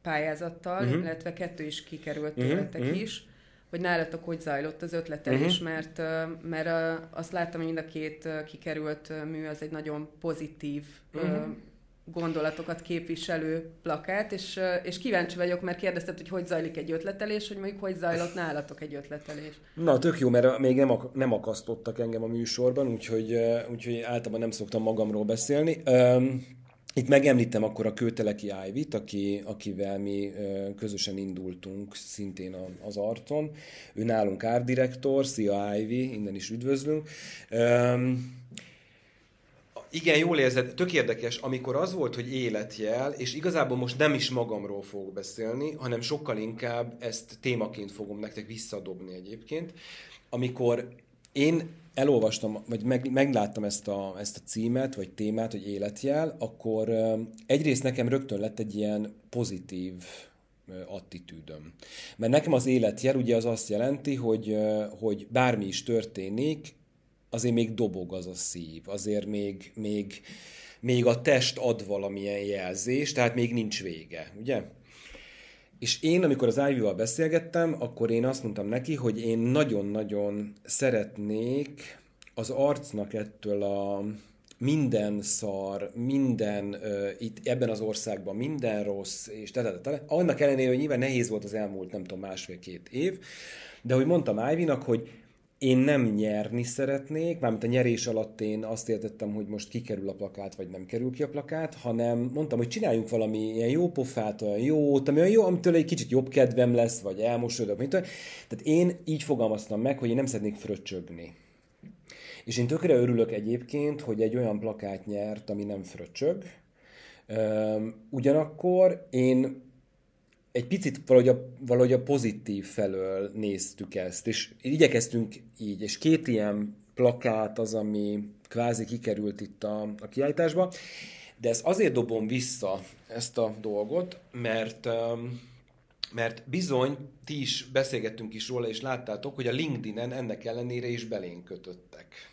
pályázattal, uh-huh. illetve kettő is kikerült tőletek uh-huh. is hogy nálatok hogy zajlott az ötletelés, uh-huh. mert, mert azt láttam, hogy mind a két kikerült mű az egy nagyon pozitív uh-huh. gondolatokat képviselő plakát, és, és kíváncsi vagyok, mert kérdezted, hogy hogy zajlik egy ötletelés, hogy mondjuk hogy zajlott nálatok egy ötletelés. Na, tök jó, mert még nem, ak- nem akasztottak engem a műsorban, úgyhogy, úgyhogy általában nem szoktam magamról beszélni. Um, itt megemlítem akkor a Kőteleki Ivy-t, aki, akivel mi közösen indultunk szintén az arcon. Ő nálunk árdirektor, szia Ivy, innen is üdvözlünk. Um, igen, jól érzed, tök érdekes, amikor az volt, hogy életjel, és igazából most nem is magamról fogok beszélni, hanem sokkal inkább ezt témaként fogom nektek visszadobni egyébként. Amikor én elolvastam, vagy meg, megláttam ezt a, ezt a címet, vagy témát, hogy életjel, akkor egyrészt nekem rögtön lett egy ilyen pozitív attitűdöm. Mert nekem az életjel ugye az azt jelenti, hogy, hogy bármi is történik, azért még dobog az a szív, azért még, még, még a test ad valamilyen jelzést, tehát még nincs vége, ugye? És én, amikor az Ivy-val beszélgettem, akkor én azt mondtam neki, hogy én nagyon-nagyon szeretnék az arcnak ettől a minden szar, minden uh, itt ebben az országban, minden rossz, és te, te, te, annak ellenére, hogy nyilván nehéz volt az elmúlt, nem tudom, másfél-két év, de hogy mondtam Ivy-nak, hogy én nem nyerni szeretnék, mármint a nyerés alatt én azt értettem, hogy most kikerül a plakát, vagy nem kerül ki a plakát, hanem mondtam, hogy csináljunk valami ilyen jó pofát, olyan jót, ami olyan jó, amitől egy kicsit jobb kedvem lesz, vagy elmosodok, mint Tehát én így fogalmaztam meg, hogy én nem szeretnék fröccsögni. És én tökre örülök egyébként, hogy egy olyan plakát nyert, ami nem fröccsög. Ugyanakkor én egy picit valahogy a, valahogy a pozitív felől néztük ezt, és igyekeztünk így, és két ilyen plakát az, ami kvázi kikerült itt a, a kiállításba, de ezt azért dobom vissza, ezt a dolgot, mert mert bizony, ti is beszélgettünk is róla, és láttátok, hogy a LinkedIn-en ennek ellenére is belénk kötöttek.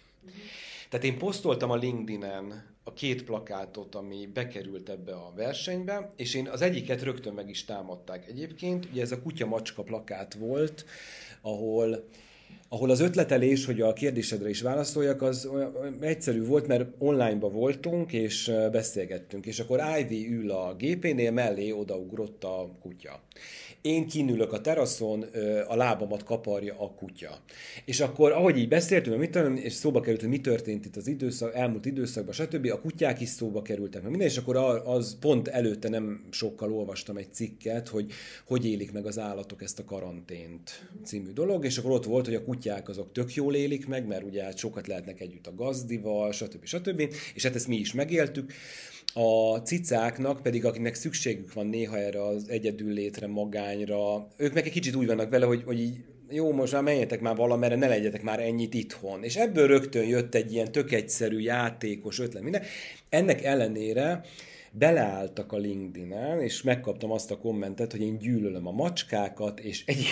Tehát én posztoltam a LinkedIn-en a két plakátot, ami bekerült ebbe a versenybe, és én az egyiket rögtön meg is támadták egyébként. Ugye ez a kutya-macska plakát volt, ahol ahol az ötletelés, hogy a kérdésedre is válaszoljak, az egyszerű volt, mert onlineba voltunk, és beszélgettünk, és akkor Ivy ül a gépénél, mellé odaugrott a kutya én kinülök a teraszon, a lábamat kaparja a kutya. És akkor, ahogy így beszéltünk, mit tudom, és szóba került, hogy mi történt itt az időszak, elmúlt időszakban, stb., a kutyák is szóba kerültek, meg minden, és akkor az pont előtte nem sokkal olvastam egy cikket, hogy hogy élik meg az állatok ezt a karantént című dolog, és akkor ott volt, hogy a kutyák azok tök jól élik meg, mert ugye hát sokat lehetnek együtt a gazdival, stb. stb. És hát ezt mi is megéltük. A cicáknak pedig, akiknek szükségük van néha erre az egyedül létre, magányra, ők meg egy kicsit úgy vannak vele, hogy, hogy így, jó, most már menjetek már valamerre, ne legyetek már ennyit itthon. És ebből rögtön jött egy ilyen tök egyszerű, játékos ötlet, minden. Ennek ellenére beleálltak a LinkedIn-en, és megkaptam azt a kommentet, hogy én gyűlölöm a macskákat, és, egy,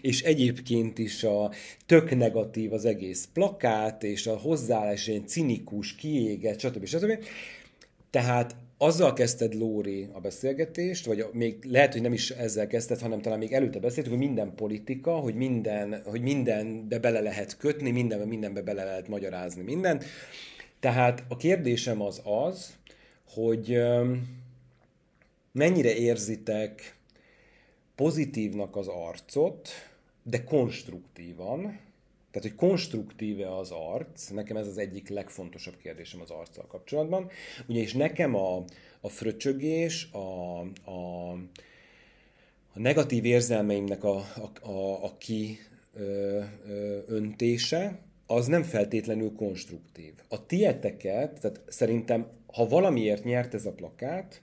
és egyébként is a tök negatív az egész plakát, és a hozzáállás ilyen cinikus, kiégett, stb. stb. Tehát azzal kezdted, Lóri, a beszélgetést, vagy még lehet, hogy nem is ezzel kezdted, hanem talán még előtte beszéltünk, hogy minden politika, hogy, minden, hogy mindenbe bele lehet kötni, mindenbe, mindenbe bele lehet magyarázni mindent. Tehát a kérdésem az az, hogy mennyire érzitek pozitívnak az arcot, de konstruktívan, tehát, hogy konstruktíve az arc, nekem ez az egyik legfontosabb kérdésem az arccal kapcsolatban. Ugyanis nekem a, a fröcsögés, a, a, a negatív érzelmeimnek a, a, a, a ki ö, ö, öntése, az nem feltétlenül konstruktív. A tieteket, tehát szerintem, ha valamiért nyert ez a plakát,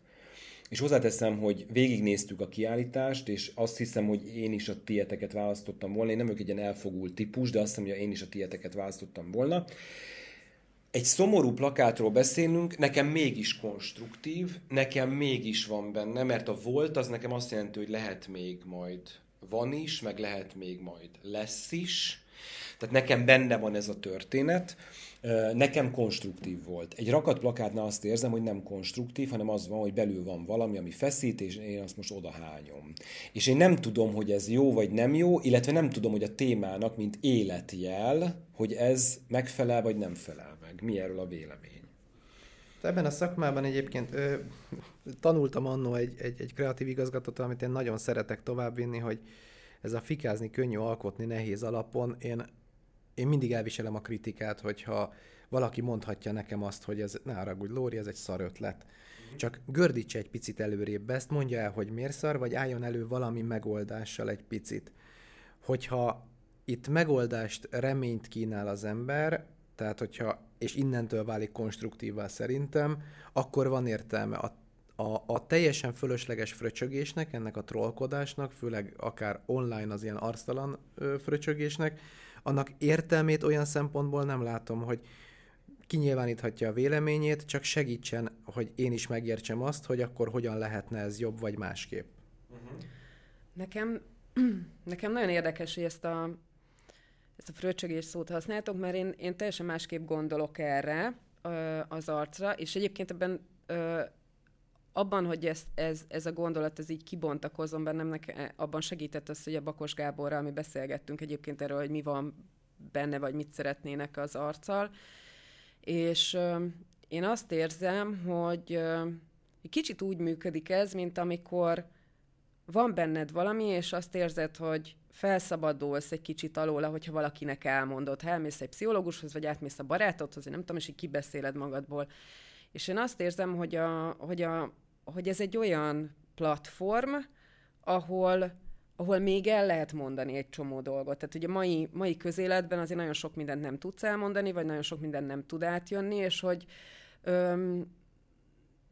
és hozzáteszem, hogy végignéztük a kiállítást, és azt hiszem, hogy én is a tieteket választottam volna. Én nem vagyok egy ilyen elfogult típus, de azt hiszem, hogy én is a tieteket választottam volna. Egy szomorú plakátról beszélünk, nekem mégis konstruktív, nekem mégis van benne, mert a volt az nekem azt jelenti, hogy lehet még majd van is, meg lehet még majd lesz is. Tehát nekem benne van ez a történet nekem konstruktív volt. Egy rakat plakátnál azt érzem, hogy nem konstruktív, hanem az van, hogy belül van valami, ami feszít, és én azt most odahányom. És én nem tudom, hogy ez jó vagy nem jó, illetve nem tudom, hogy a témának, mint életjel, hogy ez megfelel vagy nem felel meg. Mi erről a vélemény? Ebben a szakmában egyébként ö, [laughs] tanultam annó egy, egy, egy kreatív igazgatótól, amit én nagyon szeretek továbbvinni, hogy ez a fikázni könnyű alkotni nehéz alapon. Én én mindig elviselem a kritikát, hogyha valaki mondhatja nekem azt, hogy ez, ne haragudj, Lóri, ez egy szar ötlet. Csak gördíts egy picit előrébb ezt, mondja el, hogy miért szar, vagy álljon elő valami megoldással egy picit. Hogyha itt megoldást, reményt kínál az ember, tehát hogyha, és innentől válik konstruktívvá szerintem, akkor van értelme. A, a, a teljesen fölösleges fröcsögésnek, ennek a trollkodásnak, főleg akár online az ilyen arctalan ö, fröcsögésnek, annak értelmét olyan szempontból nem látom, hogy kinyilváníthatja a véleményét, csak segítsen, hogy én is megértsem azt, hogy akkor hogyan lehetne ez jobb vagy másképp. Uh-huh. Nekem, [clears throat] nekem nagyon érdekes, hogy ezt a, ezt a fröccsögés szót használtok, mert én, én teljesen másképp gondolok erre az arcra, és egyébként ebben abban, hogy ez, ez, ez a gondolat ez így kibontakozom bennem, nekem, abban segített az, hogy a Bakos Gáborral mi beszélgettünk egyébként erről, hogy mi van benne, vagy mit szeretnének az arccal. És én azt érzem, hogy ö, kicsit úgy működik ez, mint amikor van benned valami, és azt érzed, hogy felszabadulsz egy kicsit alól, hogyha valakinek elmondod. Ha elmész egy pszichológushoz, vagy átmész a barátodhoz, vagy nem tudom, és így kibeszéled magadból. És én azt érzem, hogy, a, hogy, a, hogy ez egy olyan platform, ahol, ahol még el lehet mondani egy csomó dolgot. Tehát ugye a mai, mai közéletben azért nagyon sok mindent nem tudsz elmondani, vagy nagyon sok mindent nem tud átjönni, és hogy öm,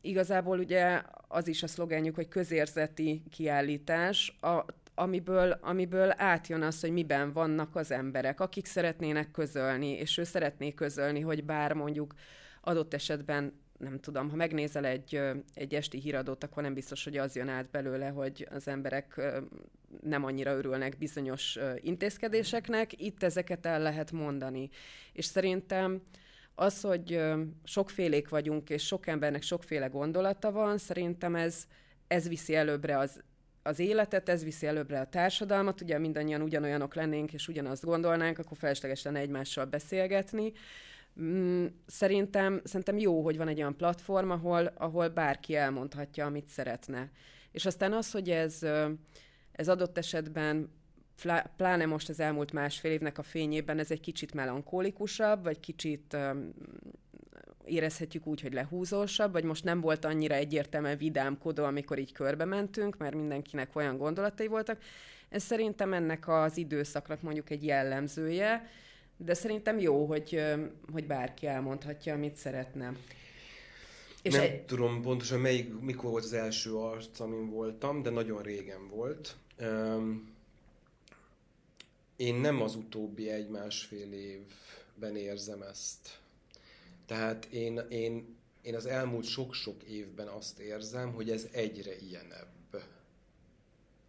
igazából ugye az is a szlogenjük, hogy közérzeti kiállítás, a, amiből, amiből átjön az, hogy miben vannak az emberek, akik szeretnének közölni, és ő szeretné közölni, hogy bár mondjuk adott esetben nem tudom, ha megnézel egy, egy esti híradót, akkor nem biztos, hogy az jön át belőle, hogy az emberek nem annyira örülnek bizonyos intézkedéseknek. Itt ezeket el lehet mondani. És szerintem az, hogy sokfélék vagyunk, és sok embernek sokféle gondolata van, szerintem ez, ez viszi előbbre az, az életet, ez viszi előbbre a társadalmat, ugye mindannyian ugyanolyanok lennénk, és ugyanazt gondolnánk, akkor felesleges lenne egymással beszélgetni. Mm, szerintem, szerintem jó, hogy van egy olyan platform, ahol, ahol bárki elmondhatja, amit szeretne. És aztán az, hogy ez, ez adott esetben pláne most az elmúlt másfél évnek a fényében ez egy kicsit melankólikusabb, vagy kicsit um, érezhetjük úgy, hogy lehúzósabb, vagy most nem volt annyira egyértelműen vidámkodó, amikor így körbe mentünk, mert mindenkinek olyan gondolatai voltak. Ez szerintem ennek az időszaknak mondjuk egy jellemzője, de szerintem jó, hogy, hogy bárki elmondhatja, amit szeretne. És nem egy... tudom pontosan melyik, mikor volt az első arc, amin voltam, de nagyon régen volt. Um, én nem az utóbbi egy-másfél évben érzem ezt. Tehát én, én, én az elmúlt sok-sok évben azt érzem, hogy ez egyre ilyenebb.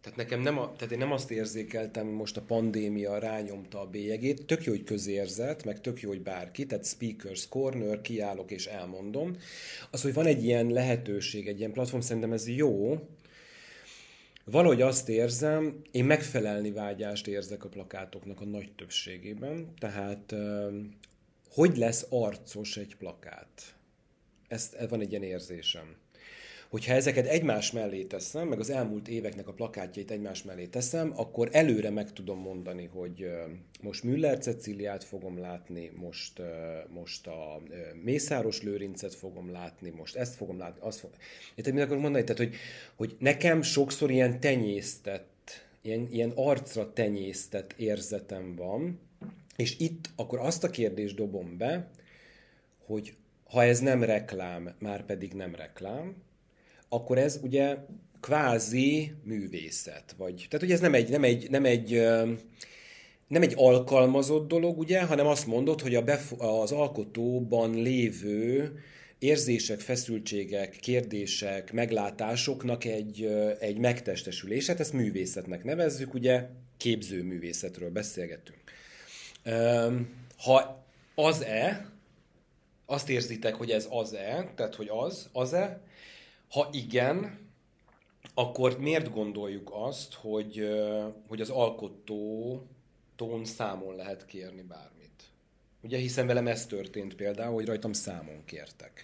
Tehát nekem nem, a, tehát én nem azt érzékeltem, most a pandémia rányomta a bélyegét, tök jó, hogy közérzet, meg tök jó, hogy bárki, tehát speakers corner, kiállok és elmondom. Az, hogy van egy ilyen lehetőség, egy ilyen platform, szerintem ez jó, Valahogy azt érzem, én megfelelni vágyást érzek a plakátoknak a nagy többségében, tehát hogy lesz arcos egy plakát? Ezt, van egy ilyen érzésem. Hogyha ezeket egymás mellé teszem, meg az elmúlt éveknek a plakátjait egymás mellé teszem, akkor előre meg tudom mondani, hogy most Müller Ceciliát fogom látni, most, most a Mészáros Lőrincet fogom látni, most ezt fogom látni, azt fogom... Érted, mit akarok mondani? Tehát, hogy, hogy nekem sokszor ilyen tenyésztett, ilyen, ilyen arcra tenyésztett érzetem van, és itt akkor azt a kérdést dobom be, hogy ha ez nem reklám, már pedig nem reklám, akkor ez ugye kvázi művészet, vagy, tehát ugye ez nem egy, nem egy, nem egy, nem egy alkalmazott dolog, ugye, hanem azt mondod, hogy a bef- az alkotóban lévő érzések, feszültségek, kérdések, meglátásoknak egy, egy megtestesülése, ezt művészetnek nevezzük, ugye, képzőművészetről beszélgetünk. Ha az-e, azt érzitek, hogy ez az-e, tehát hogy az, az-e, ha igen, akkor miért gondoljuk azt, hogy, hogy az alkotó tón számon lehet kérni bármit? Ugye, hiszen velem ez történt például, hogy rajtam számon kértek.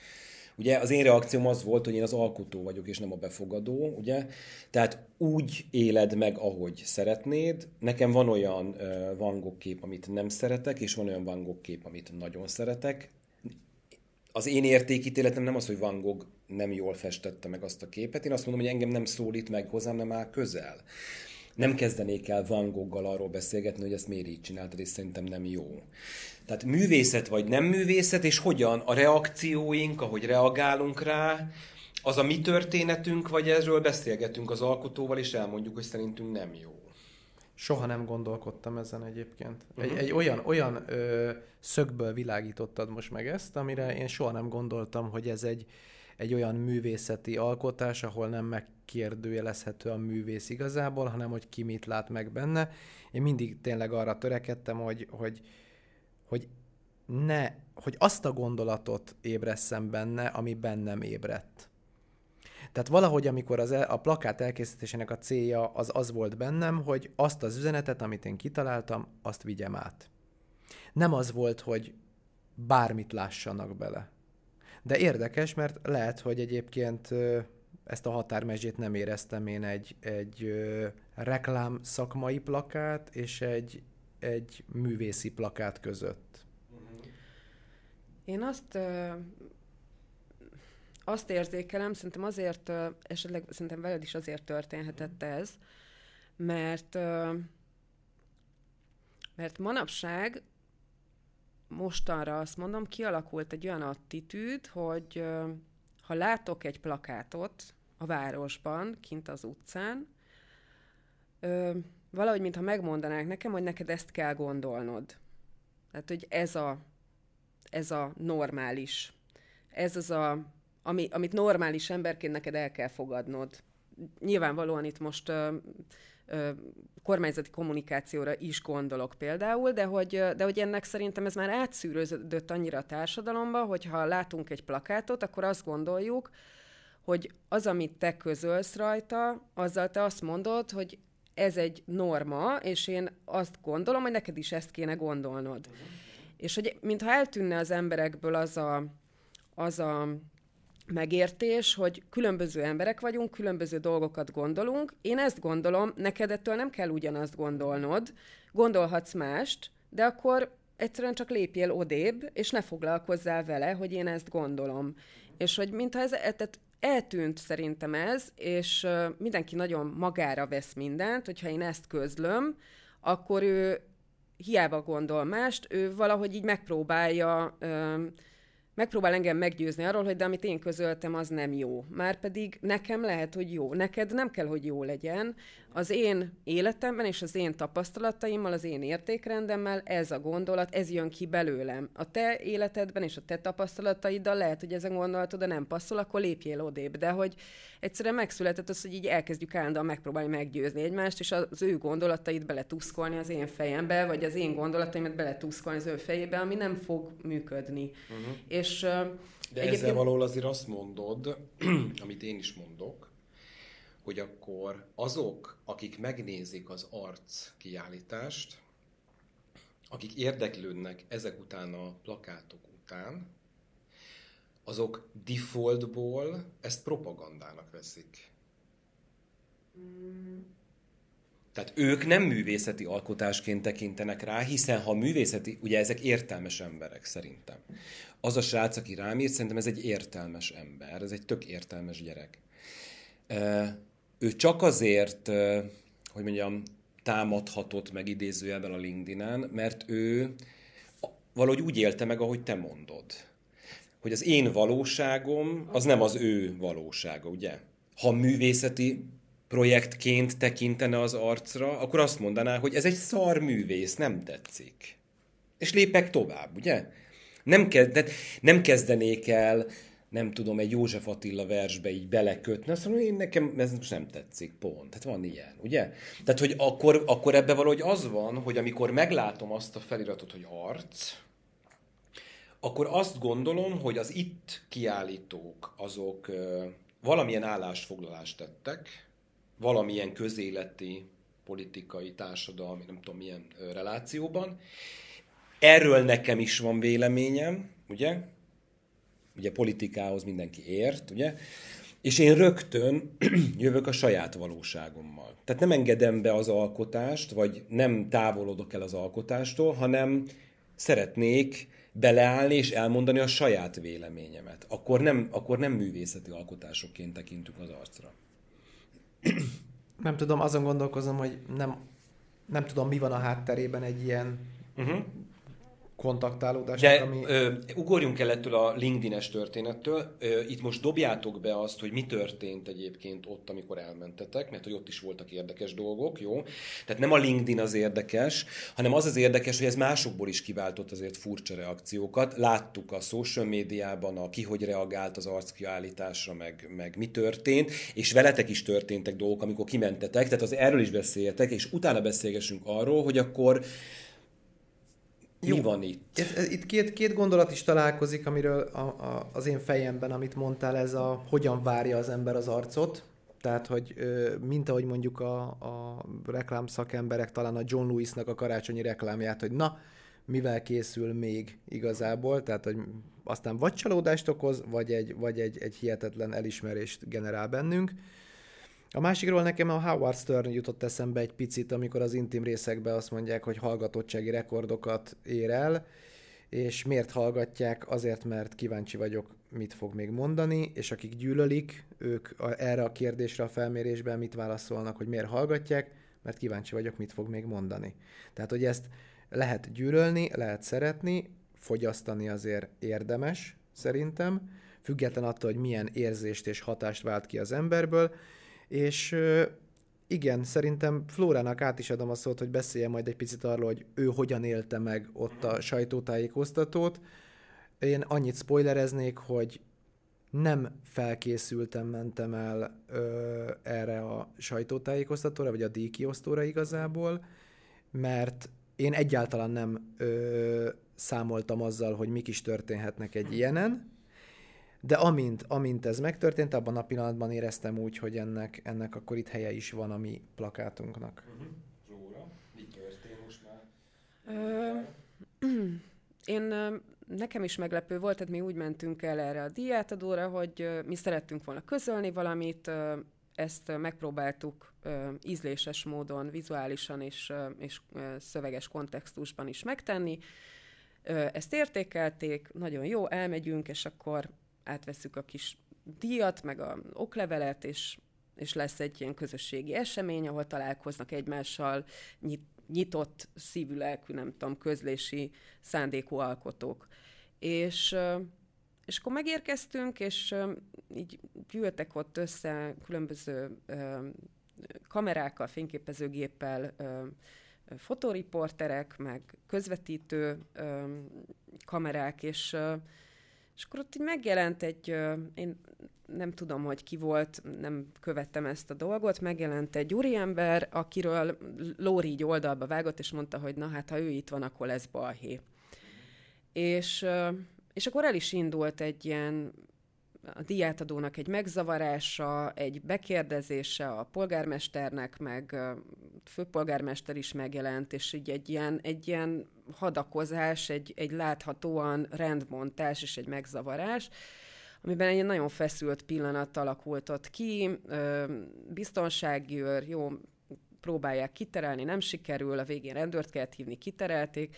Ugye az én reakcióm az volt, hogy én az alkotó vagyok, és nem a befogadó, ugye? Tehát úgy éled meg, ahogy szeretnéd. Nekem van olyan Van Gogh kép, amit nem szeretek, és van olyan Van Gogh kép, amit nagyon szeretek. Az én értékítéletem nem az, hogy Van Gogh nem jól festette meg azt a képet. Én azt mondom, hogy engem nem szólít meg, hozzám nem áll közel. Nem kezdenék el Van Goggal arról beszélgetni, hogy ezt miért így csináltad, és szerintem nem jó. Tehát művészet vagy nem művészet, és hogyan a reakcióink, ahogy reagálunk rá, az a mi történetünk, vagy erről beszélgetünk az alkotóval, és elmondjuk, hogy szerintünk nem jó. Soha nem gondolkodtam ezen egyébként. Egy, uh-huh. egy olyan, olyan ö, szögből világítottad most meg ezt, amire én soha nem gondoltam, hogy ez egy, egy olyan művészeti alkotás, ahol nem megkérdőjelezhető a művész igazából, hanem hogy ki mit lát meg benne. Én mindig tényleg arra törekedtem, hogy, hogy, hogy ne, hogy azt a gondolatot ébresszem benne, ami bennem ébredt. Tehát valahogy, amikor az el, a plakát elkészítésének a célja az az volt bennem, hogy azt az üzenetet, amit én kitaláltam, azt vigyem át. Nem az volt, hogy bármit lássanak bele. De érdekes, mert lehet, hogy egyébként ezt a határmezsét nem éreztem én egy, egy ö, reklám szakmai plakát és egy, egy művészi plakát között. Én azt ö, azt érzékelem, szerintem azért, ö, esetleg szerintem veled is azért történhetett ez, mert ö, mert manapság mostanra azt mondom, kialakult egy olyan attitűd, hogy ha látok egy plakátot a városban, kint az utcán, valahogy mintha megmondanák nekem, hogy neked ezt kell gondolnod. Tehát, hogy ez a, ez a normális. Ez az a, ami, amit normális emberként neked el kell fogadnod. Nyilvánvalóan itt most kormányzati kommunikációra is gondolok például, de hogy, de hogy ennek szerintem ez már átszűrődött annyira a társadalomba, hogy ha látunk egy plakátot, akkor azt gondoljuk, hogy az, amit te közölsz rajta, azzal te azt mondod, hogy ez egy norma, és én azt gondolom, hogy neked is ezt kéne gondolnod. Uh-huh. És hogy mintha eltűnne az emberekből az a, az a megértés, hogy különböző emberek vagyunk, különböző dolgokat gondolunk. Én ezt gondolom, neked ettől nem kell ugyanazt gondolnod, gondolhatsz mást, de akkor egyszerűen csak lépjél odébb, és ne foglalkozzál vele, hogy én ezt gondolom. És hogy mintha ez, tehát eltűnt szerintem ez, és mindenki nagyon magára vesz mindent, hogyha én ezt közlöm, akkor ő hiába gondol mást, ő valahogy így megpróbálja megpróbál engem meggyőzni arról, hogy de amit én közöltem, az nem jó. Márpedig nekem lehet, hogy jó. Neked nem kell, hogy jó legyen. Az én életemben és az én tapasztalataimmal, az én értékrendemmel ez a gondolat, ez jön ki belőlem. A te életedben és a te tapasztalataiddal lehet, hogy ezen gondolatod de nem passzol, akkor lépjél odébb. De hogy egyszerűen megszületett az, hogy így elkezdjük állandóan megpróbálni meggyőzni egymást, és az ő gondolatait beletuszkolni az én fejembe, vagy az én gondolataimat beletuszkolni az ő fejébe, ami nem fog működni. Uh-huh. És, De egyébként... ezzel valahol azért azt mondod, [clears throat] amit én is mondok, hogy akkor azok, akik megnézik az arc kiállítást, akik érdeklődnek ezek után a plakátok után, azok defaultból ezt propagandának veszik. Mm. Tehát ők nem művészeti alkotásként tekintenek rá, hiszen ha művészeti, ugye ezek értelmes emberek szerintem. Az a srác, aki rám írt, szerintem ez egy értelmes ember, ez egy tök értelmes gyerek. Ő csak azért, hogy mondjam, támadhatott meg idézőjelben a LinkedIn-en, mert ő valahogy úgy élte meg, ahogy te mondod hogy az én valóságom az nem az ő valósága, ugye? Ha művészeti projektként tekintene az arcra, akkor azt mondaná, hogy ez egy szar művész, nem tetszik. És lépek tovább, ugye? Nem, kezd, nem kezdenék el, nem tudom, egy József Attila versbe így belekötni, azt mondom, én nekem ez most nem tetszik, pont. Tehát van ilyen, ugye? Tehát, hogy akkor, akkor ebbe valahogy az van, hogy amikor meglátom azt a feliratot, hogy arc, akkor azt gondolom, hogy az itt kiállítók azok valamilyen állásfoglalást tettek, valamilyen közéleti, politikai, társadalmi, nem tudom milyen relációban. Erről nekem is van véleményem, ugye? Ugye politikához mindenki ért, ugye? És én rögtön [clears throat] jövök a saját valóságommal. Tehát nem engedem be az alkotást, vagy nem távolodok el az alkotástól, hanem szeretnék beleállni és elmondani a saját véleményemet. Akkor nem, akkor nem művészeti alkotásokként tekintünk az arcra. [clears throat] Nem tudom, azon gondolkozom, hogy nem, nem tudom, mi van a hátterében egy ilyen uh-huh kontaktálódásnak, De ami... ö, ugorjunk el ettől a LinkedIn-es történettől. Ö, itt most dobjátok be azt, hogy mi történt egyébként ott, amikor elmentetek, mert hogy ott is voltak érdekes dolgok, jó? Tehát nem a LinkedIn az érdekes, hanem az az érdekes, hogy ez másokból is kiváltott azért furcsa reakciókat. Láttuk a social médiában, a ki hogy reagált az arckiállításra, meg, meg mi történt, és veletek is történtek dolgok, amikor kimentetek, tehát az erről is beszéljetek, és utána beszélgessünk arról, hogy akkor jó. Mi van itt? Ez, ez, itt két, két gondolat is találkozik, amiről a, a, az én fejemben, amit mondtál, ez a hogyan várja az ember az arcot. Tehát, hogy mint ahogy mondjuk a, a reklám szakemberek, talán a John Lewisnak a karácsonyi reklámját, hogy na, mivel készül még igazából, tehát hogy aztán vagy csalódást okoz, vagy egy, vagy egy, egy hihetetlen elismerést generál bennünk. A másikról nekem a Howard Stern jutott eszembe egy picit, amikor az intim részekben azt mondják, hogy hallgatottsági rekordokat ér el, és miért hallgatják? Azért, mert kíváncsi vagyok, mit fog még mondani, és akik gyűlölik, ők erre a kérdésre a felmérésben mit válaszolnak, hogy miért hallgatják, mert kíváncsi vagyok, mit fog még mondani. Tehát, hogy ezt lehet gyűlölni, lehet szeretni, fogyasztani azért érdemes, szerintem, független attól, hogy milyen érzést és hatást vált ki az emberből, és igen, szerintem Flórának át is adom a szót, hogy beszélje majd egy picit arról, hogy ő hogyan élte meg ott a sajtótájékoztatót. Én annyit spoilereznék, hogy nem felkészültem, mentem el ö, erre a sajtótájékoztatóra, vagy a díjkiosztóra igazából, mert én egyáltalán nem ö, számoltam azzal, hogy mik is történhetnek egy ilyenen, de amint, amint ez megtörtént, abban a pillanatban éreztem úgy, hogy ennek, ennek akkor itt helye is van a mi plakátunknak. Uh-huh. mi történt most már? Ö, [clears throat] én nekem is meglepő volt, tehát mi úgy mentünk el erre a diátadóra, hogy mi szerettünk volna közölni valamit, ezt megpróbáltuk ízléses módon, vizuálisan és, és szöveges kontextusban is megtenni. Ezt értékelték, nagyon jó, elmegyünk, és akkor átveszük a kis díjat, meg a oklevelet, és, és lesz egy ilyen közösségi esemény, ahol találkoznak egymással nyit, nyitott szívű, lelkű, nem tudom, közlési szándékú alkotók. És, és akkor megérkeztünk, és így gyűltek ott össze különböző kamerákkal, fényképezőgéppel, fotoriporterek, meg közvetítő kamerák, és és akkor ott így megjelent egy, én nem tudom, hogy ki volt, nem követtem ezt a dolgot, megjelent egy úriember, akiről Lóri így oldalba vágott, és mondta, hogy na hát, ha ő itt van, akkor lesz balhé. És, és akkor el is indult egy ilyen a diátadónak egy megzavarása, egy bekérdezése a polgármesternek, meg főpolgármester is megjelent, és így egy ilyen, egy ilyen hadakozás, egy, egy láthatóan rendbontás és egy megzavarás, amiben egy nagyon feszült pillanat alakult ott ki, biztonságőr, jó, próbálják kiterelni, nem sikerül, a végén rendőrt kellett hívni, kiterelték,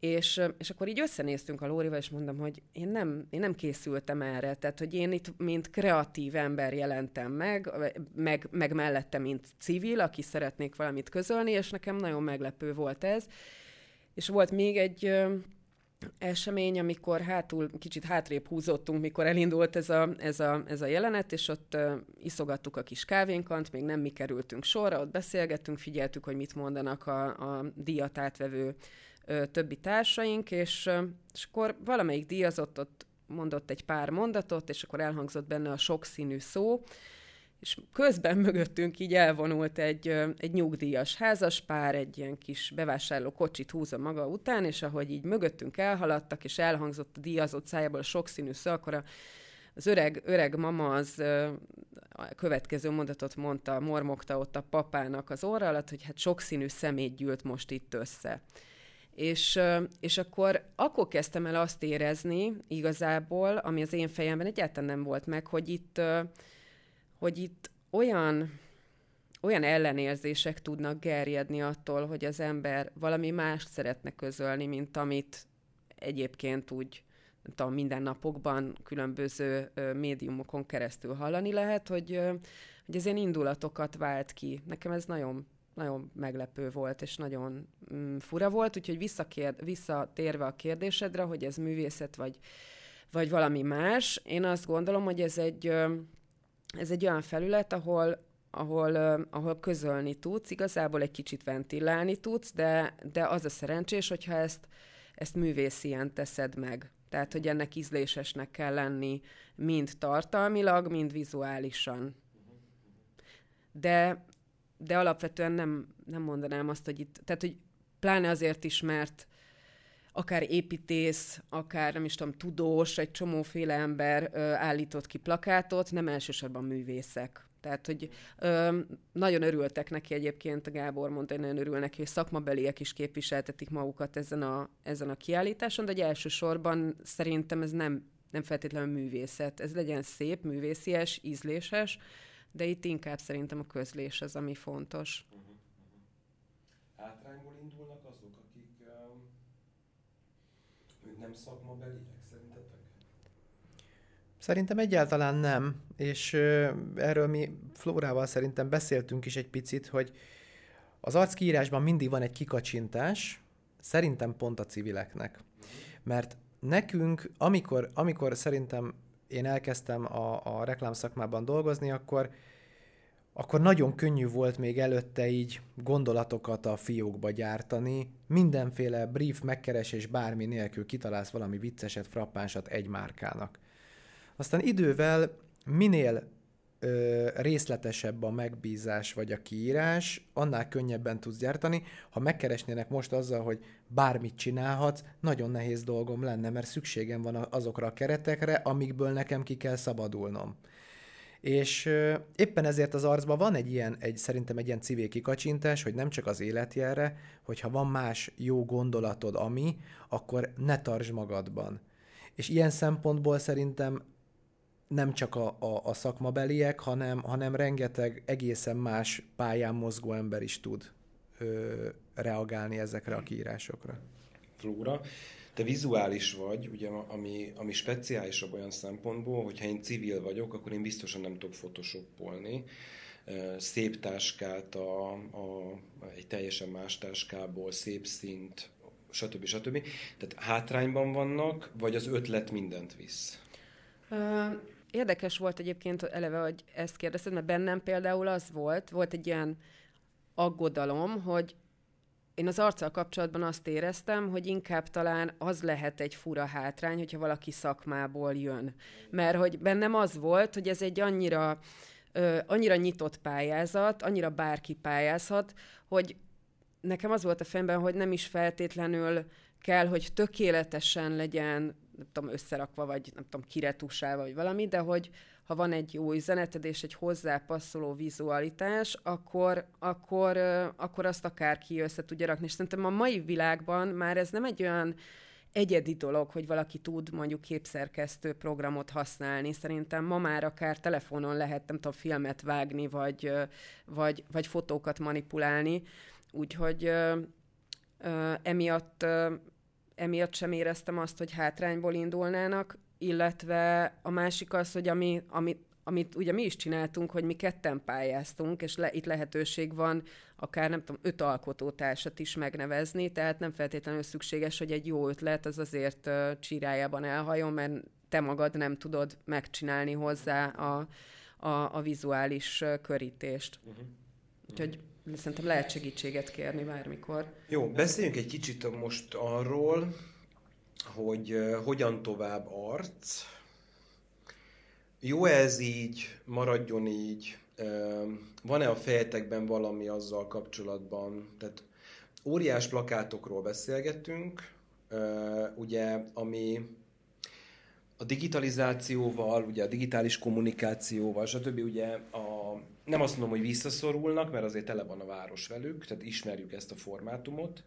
és, és akkor így összenéztünk a Lórival, és mondom, hogy én nem, én nem készültem erre, tehát hogy én itt mint kreatív ember jelentem meg, meg, meg mellette, mint civil, aki szeretnék valamit közölni, és nekem nagyon meglepő volt ez. És volt még egy esemény, amikor hátul, kicsit hátrébb húzottunk, mikor elindult ez a, ez a, ez a jelenet, és ott ö, iszogattuk a kis kávénkant, még nem mi kerültünk sorra, ott beszélgettünk, figyeltük, hogy mit mondanak a, a díjat átvevő többi társaink, és, és akkor valamelyik díjazott ott mondott egy pár mondatot, és akkor elhangzott benne a sokszínű szó, és közben [laughs] mögöttünk így elvonult egy, egy nyugdíjas házaspár, egy ilyen kis bevásárló kocsit húzza maga után, és ahogy így mögöttünk elhaladtak, és elhangzott a díjazott szájából a sokszínű szó, akkor a, az öreg, öreg mama az a következő mondatot mondta, mormogta ott a papának az orra alatt, hogy hát sokszínű szemét gyűlt most itt össze. És, és akkor, akkor kezdtem el azt érezni igazából, ami az én fejemben egyáltalán nem volt meg, hogy itt, hogy itt olyan, olyan ellenérzések tudnak gerjedni attól, hogy az ember valami mást szeretne közölni, mint amit egyébként úgy nem tudom, mindennapokban különböző médiumokon keresztül hallani lehet, hogy, hogy ez ilyen indulatokat vált ki. Nekem ez nagyon nagyon meglepő volt, és nagyon mm, fura volt, úgyhogy visszakér, visszatérve a kérdésedre, hogy ez művészet, vagy, vagy valami más, én azt gondolom, hogy ez egy, ez egy olyan felület, ahol, ahol, ahol közölni tudsz, igazából egy kicsit ventilálni tudsz, de, de az a szerencsés, hogyha ezt, ezt művészien teszed meg. Tehát, hogy ennek ízlésesnek kell lenni mind tartalmilag, mind vizuálisan. De de alapvetően nem, nem mondanám azt, hogy itt, tehát hogy pláne azért is, mert akár építész, akár nem is tudom, tudós, egy csomóféle ember ö, állított ki plakátot, nem elsősorban művészek. Tehát, hogy ö, nagyon örültek neki egyébként, a Gábor mondta, hogy nagyon örül hogy szakmabeliek is képviseltetik magukat ezen a, ezen a kiállításon, de egy elsősorban szerintem ez nem, nem feltétlenül művészet. Ez legyen szép, művészies, ízléses, de itt inkább szerintem a közlés az, ami fontos. Uh-huh, uh-huh. Hátrányból indulnak azok, akik uh, nem szakmabeliek? Szerintem egyáltalán nem, és erről mi Flórával szerintem beszéltünk is egy picit, hogy az arckiírásban mindig van egy kikacsintás, szerintem pont a civileknek. Mert nekünk, amikor, amikor szerintem én elkezdtem a, a reklámszakmában dolgozni, akkor, akkor nagyon könnyű volt még előtte így gondolatokat a fiókba gyártani, mindenféle brief megkeresés bármi nélkül kitalálsz valami vicceset, frappánsat egy márkának. Aztán idővel minél ö, részletesebb a megbízás vagy a kiírás, annál könnyebben tudsz gyártani. Ha megkeresnének most azzal, hogy bármit csinálhatsz, nagyon nehéz dolgom lenne, mert szükségem van azokra a keretekre, amikből nekem ki kell szabadulnom. És éppen ezért az arcban van egy ilyen, egy, szerintem egy ilyen civil kikacsintás, hogy nem csak az életjelre, hogyha van más jó gondolatod, ami, akkor ne tartsd magadban. És ilyen szempontból szerintem nem csak a, a, a szakmabeliek, hanem, hanem rengeteg egészen más pályán mozgó ember is tud ö, reagálni ezekre a kiírásokra. Flóra, te vizuális vagy, ugye, ami, ami speciálisabb olyan szempontból, hogyha én civil vagyok, akkor én biztosan nem tudok photoshopolni szép táskát a, a, egy teljesen más táskából, szép szint, stb. stb. Tehát hátrányban vannak, vagy az ötlet mindent visz? Érdekes volt egyébként eleve, hogy ezt kérdezted, mert bennem például az volt, volt egy ilyen aggodalom, hogy én az arccal kapcsolatban azt éreztem, hogy inkább talán az lehet egy fura hátrány, hogyha valaki szakmából jön. Mert hogy bennem az volt, hogy ez egy annyira, ö, annyira nyitott pályázat, annyira bárki pályázhat, hogy nekem az volt a fejemben, hogy nem is feltétlenül kell, hogy tökéletesen legyen nem tudom, összerakva, vagy nem tudom, kiretusálva, vagy valami, de hogy ha van egy jó üzeneted és egy hozzápasszoló vizualitás, akkor, akkor, akkor azt akár ki össze tudja rakni. És szerintem a mai világban már ez nem egy olyan egyedi dolog, hogy valaki tud mondjuk képszerkesztő programot használni. Szerintem ma már akár telefonon lehet, nem tudom, filmet vágni, vagy, vagy, vagy fotókat manipulálni. Úgyhogy emiatt emiatt sem éreztem azt, hogy hátrányból indulnának, illetve a másik az, hogy ami, ami, amit ugye mi is csináltunk, hogy mi ketten pályáztunk, és le, itt lehetőség van akár nem tudom, öt alkotótársat is megnevezni, tehát nem feltétlenül szükséges, hogy egy jó ötlet az azért uh, csírájában elhajon, mert te magad nem tudod megcsinálni hozzá a, a, a vizuális uh, körítést. Uh-huh. Úgyhogy szerintem lehet segítséget kérni bármikor. Jó, beszéljünk egy kicsit most arról, hogy hogyan tovább arc. Jó ez így, maradjon így? Van-e a fejetekben valami azzal kapcsolatban? Tehát óriás plakátokról beszélgettünk, ugye, ami a digitalizációval, ugye a digitális kommunikációval, stb. ugye a, nem azt mondom, hogy visszaszorulnak, mert azért tele van a város velük, tehát ismerjük ezt a formátumot,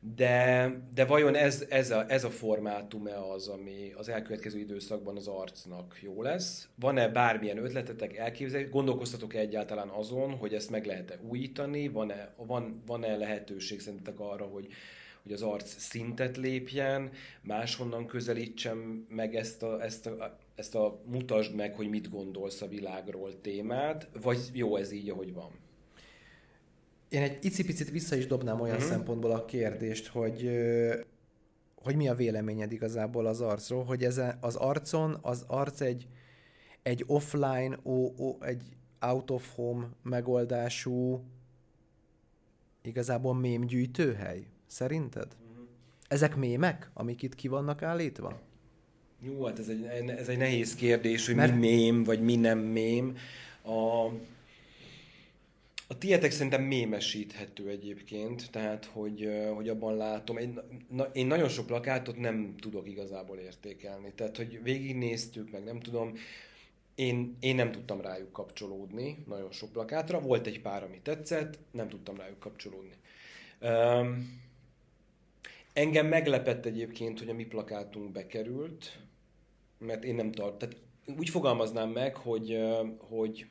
de, de vajon ez, ez, a, ez a formátum-e az, ami az elkövetkező időszakban az arcnak jó lesz? Van-e bármilyen ötletetek, elképzelés? Gondolkoztatok-e egyáltalán azon, hogy ezt meg lehet-e újítani? Van-e, van, van-e lehetőség szerintetek arra, hogy hogy az arc szintet lépjen, máshonnan közelítsem meg ezt a, ezt a, ezt a mutasd meg, hogy mit gondolsz a világról témát, vagy jó ez így, ahogy van? Én egy icipicit vissza is dobnám olyan uh-huh. szempontból a kérdést, hogy hogy mi a véleményed igazából az arcról, hogy ez az arcon, az arc egy, egy offline, ó, ó, egy out of home megoldású igazából mém gyűjtőhely? Szerinted? Uh-huh. Ezek mémek, amik itt ki vannak állítva? Jó, hát ez egy, ez egy nehéz kérdés, hogy Mert... mi mém, vagy mi nem mém. A, a tietek szerintem mémesíthető egyébként, tehát hogy, hogy abban látom, én, na, én nagyon sok plakátot nem tudok igazából értékelni, tehát hogy végignéztük, meg nem tudom, én, én nem tudtam rájuk kapcsolódni nagyon sok plakátra. Volt egy pár, ami tetszett, nem tudtam rájuk kapcsolódni. Um, engem meglepett egyébként, hogy a mi plakátunk bekerült, mert én nem tart. Tehát úgy fogalmaznám meg, hogy, hogy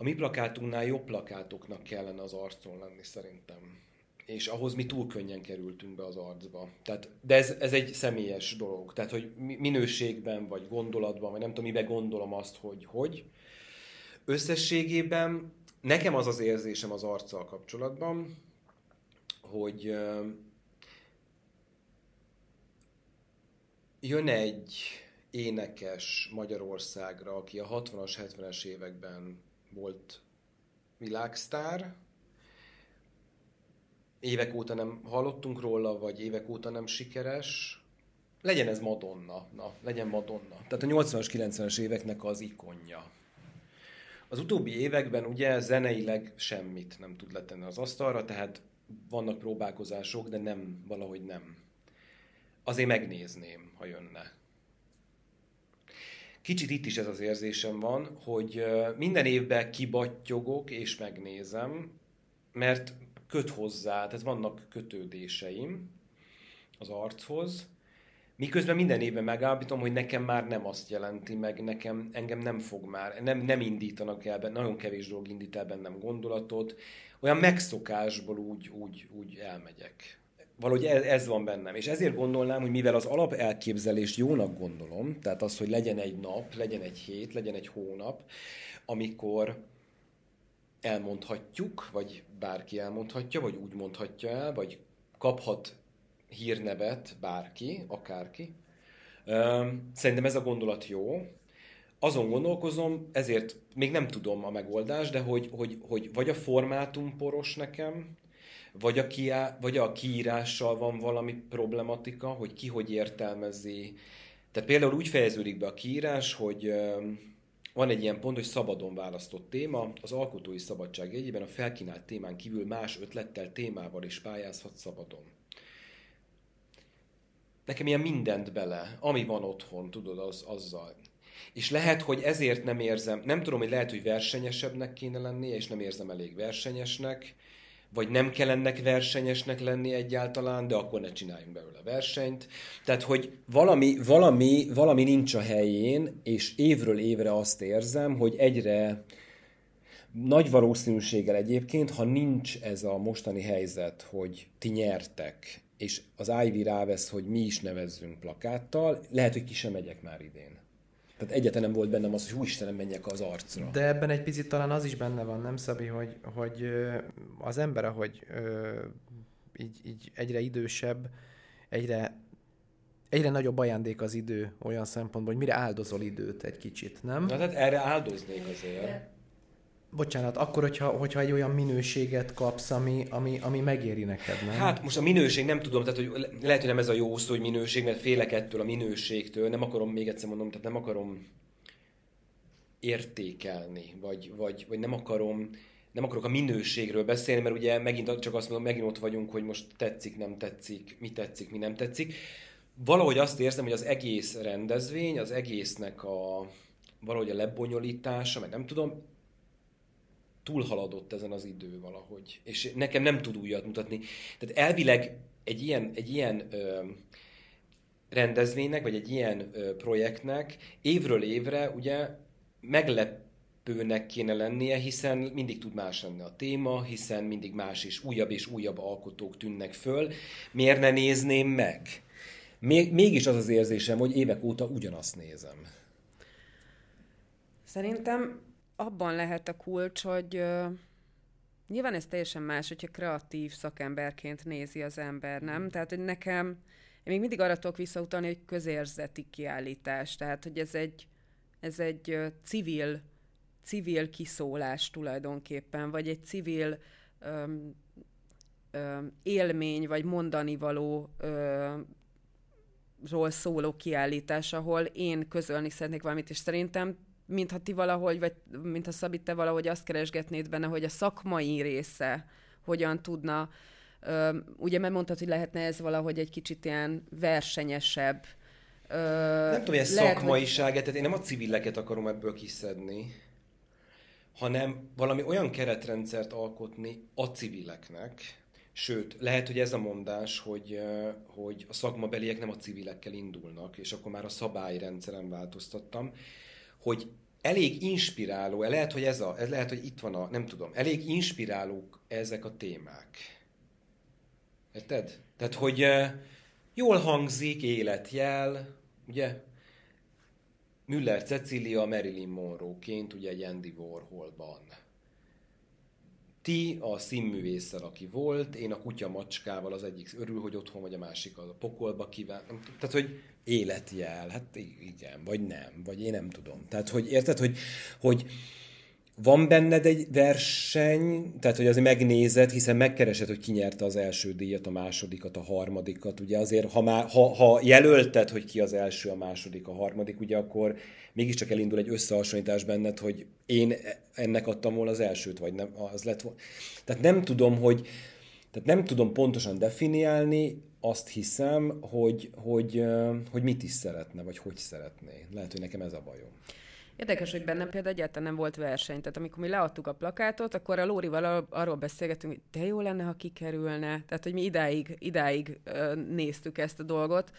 a mi plakátunknál jobb plakátoknak kellene az arcon lenni szerintem. És ahhoz mi túl könnyen kerültünk be az arcba. Tehát, de ez, ez egy személyes dolog. Tehát, hogy minőségben, vagy gondolatban, vagy nem tudom, mibe gondolom azt, hogy hogy. Összességében nekem az az érzésem az arccal kapcsolatban, hogy jön egy énekes Magyarországra, aki a 60-as, 70-es években volt világsztár, évek óta nem hallottunk róla, vagy évek óta nem sikeres, legyen ez Madonna, na, legyen Madonna. Tehát a 80-as, 90-es éveknek az ikonja. Az utóbbi években ugye zeneileg semmit nem tud letenni az asztalra, tehát vannak próbálkozások, de nem, valahogy nem. Azért megnézném, ha jönne. Kicsit itt is ez az érzésem van, hogy minden évben kibattyogok és megnézem, mert köt hozzá, tehát vannak kötődéseim az archoz, miközben minden évben megállapítom, hogy nekem már nem azt jelenti, meg nekem, engem nem fog már, nem, nem indítanak el benne, nagyon kevés dolog indít el bennem gondolatot, olyan megszokásból úgy, úgy, úgy elmegyek valahogy ez, ez van bennem. És ezért gondolnám, hogy mivel az alap elképzelést jónak gondolom, tehát az, hogy legyen egy nap, legyen egy hét, legyen egy hónap, amikor elmondhatjuk, vagy bárki elmondhatja, vagy úgy mondhatja el, vagy kaphat hírnevet bárki, akárki. Szerintem ez a gondolat jó. Azon gondolkozom, ezért még nem tudom a megoldást, de hogy, hogy, hogy vagy a formátum poros nekem, vagy a, kiá, vagy a kiírással van valami problematika, hogy ki hogy értelmezi. Tehát például úgy fejeződik be a kiírás, hogy van egy ilyen pont, hogy szabadon választott téma, az alkotói szabadság jegyében a felkínált témán kívül más ötlettel, témával is pályázhat szabadon. Nekem ilyen mindent bele, ami van otthon, tudod, az, azzal. És lehet, hogy ezért nem érzem, nem tudom, hogy lehet, hogy versenyesebbnek kéne lennie, és nem érzem elég versenyesnek, vagy nem kell ennek versenyesnek lenni egyáltalán, de akkor ne csináljunk belőle versenyt. Tehát, hogy valami, valami, valami nincs a helyén, és évről évre azt érzem, hogy egyre nagy valószínűséggel egyébként, ha nincs ez a mostani helyzet, hogy ti nyertek, és az Ivy rávesz, hogy mi is nevezzünk plakáttal, lehet, hogy ki sem megyek már idén. Tehát egyetlen nem volt bennem az, hogy hú Istenem, menjek az arcra. De ebben egy picit talán az is benne van, nem Szabi, hogy, hogy az ember, ahogy így, így egyre idősebb, egyre, egyre nagyobb ajándék az idő olyan szempontból, hogy mire áldozol időt egy kicsit, nem? Na, tehát erre áldoznék azért. Bocsánat, akkor, hogyha, hogyha egy olyan minőséget kapsz, ami, ami, ami megéri neked, nem? Hát most a minőség nem tudom, tehát hogy lehet, hogy nem ez a jó szó, hogy minőség, mert félek ettől a minőségtől, nem akarom, még egyszer mondom, tehát nem akarom értékelni, vagy, vagy, vagy nem akarom, nem akarok a minőségről beszélni, mert ugye megint csak azt mondom, megint ott vagyunk, hogy most tetszik, nem tetszik, mi tetszik, mi nem tetszik. Valahogy azt érzem, hogy az egész rendezvény, az egésznek a valahogy a lebonyolítása, meg nem tudom, túlhaladott ezen az idő valahogy, és nekem nem tud újat mutatni. Tehát elvileg egy ilyen, egy ilyen ö, rendezvénynek, vagy egy ilyen ö, projektnek évről évre ugye meglepőnek kéne lennie, hiszen mindig tud más lenni a téma, hiszen mindig más és újabb és újabb alkotók tűnnek föl. Miért ne nézném meg? Még, mégis az az érzésem, hogy évek óta ugyanazt nézem. Szerintem abban lehet a kulcs, hogy nyilván ez teljesen más, hogyha kreatív szakemberként nézi az ember, nem? Mm. Tehát, hogy nekem, én még mindig arra tudok visszautalni, hogy közérzeti kiállítás, tehát, hogy ez egy, ez egy civil, civil kiszólás tulajdonképpen, vagy egy civil um, um, élmény, vagy mondani való um, ról szóló kiállítás, ahol én közölni szeretnék valamit, és szerintem mintha ti valahogy, vagy mintha Szabi, te valahogy azt keresgetnéd benne, hogy a szakmai része hogyan tudna, uh, ugye mert mondtad, hogy lehetne ez valahogy egy kicsit ilyen versenyesebb, nem tudom, hogy ez szakmaiság, hogy... tehát én nem a civileket akarom ebből kiszedni, hanem valami olyan keretrendszert alkotni a civileknek, Sőt, lehet, hogy ez a mondás, hogy, hogy a szakmabeliek nem a civilekkel indulnak, és akkor már a szabályrendszeren változtattam, hogy elég inspiráló, lehet, hogy ez a, ez lehet, hogy itt van a, nem tudom, elég inspirálók ezek a témák. Érted? Tehát, hogy jól hangzik, életjel, ugye? Müller Cecilia Marilyn Monroe-ként, ugye egy Andy Warholban ti a színművésszel, aki volt, én a kutya macskával az egyik örül, hogy otthon vagy a másik a pokolba kíván. Tehát, hogy életjel, hát igen, vagy nem, vagy én nem tudom. Tehát, hogy érted, hogy, hogy van benned egy verseny, tehát hogy azért megnézed, hiszen megkeresed, hogy ki nyerte az első díjat, a másodikat, a harmadikat. Ugye azért, ha, már, ha, ha jelölted, hogy ki az első, a második, a harmadik, ugye akkor mégiscsak elindul egy összehasonlítás benned, hogy én ennek adtam volna az elsőt, vagy nem, az lett volna. Tehát nem tudom, hogy tehát nem tudom pontosan definiálni, azt hiszem, hogy, hogy, hogy mit is szeretne, vagy hogy szeretné. Lehet, hogy nekem ez a bajom. Érdekes, hogy bennem például egyáltalán nem volt verseny. Tehát amikor mi leadtuk a plakátot, akkor a Lórival arról beszélgetünk, hogy de jó lenne, ha kikerülne. Tehát, hogy mi idáig, idáig néztük ezt a dolgot,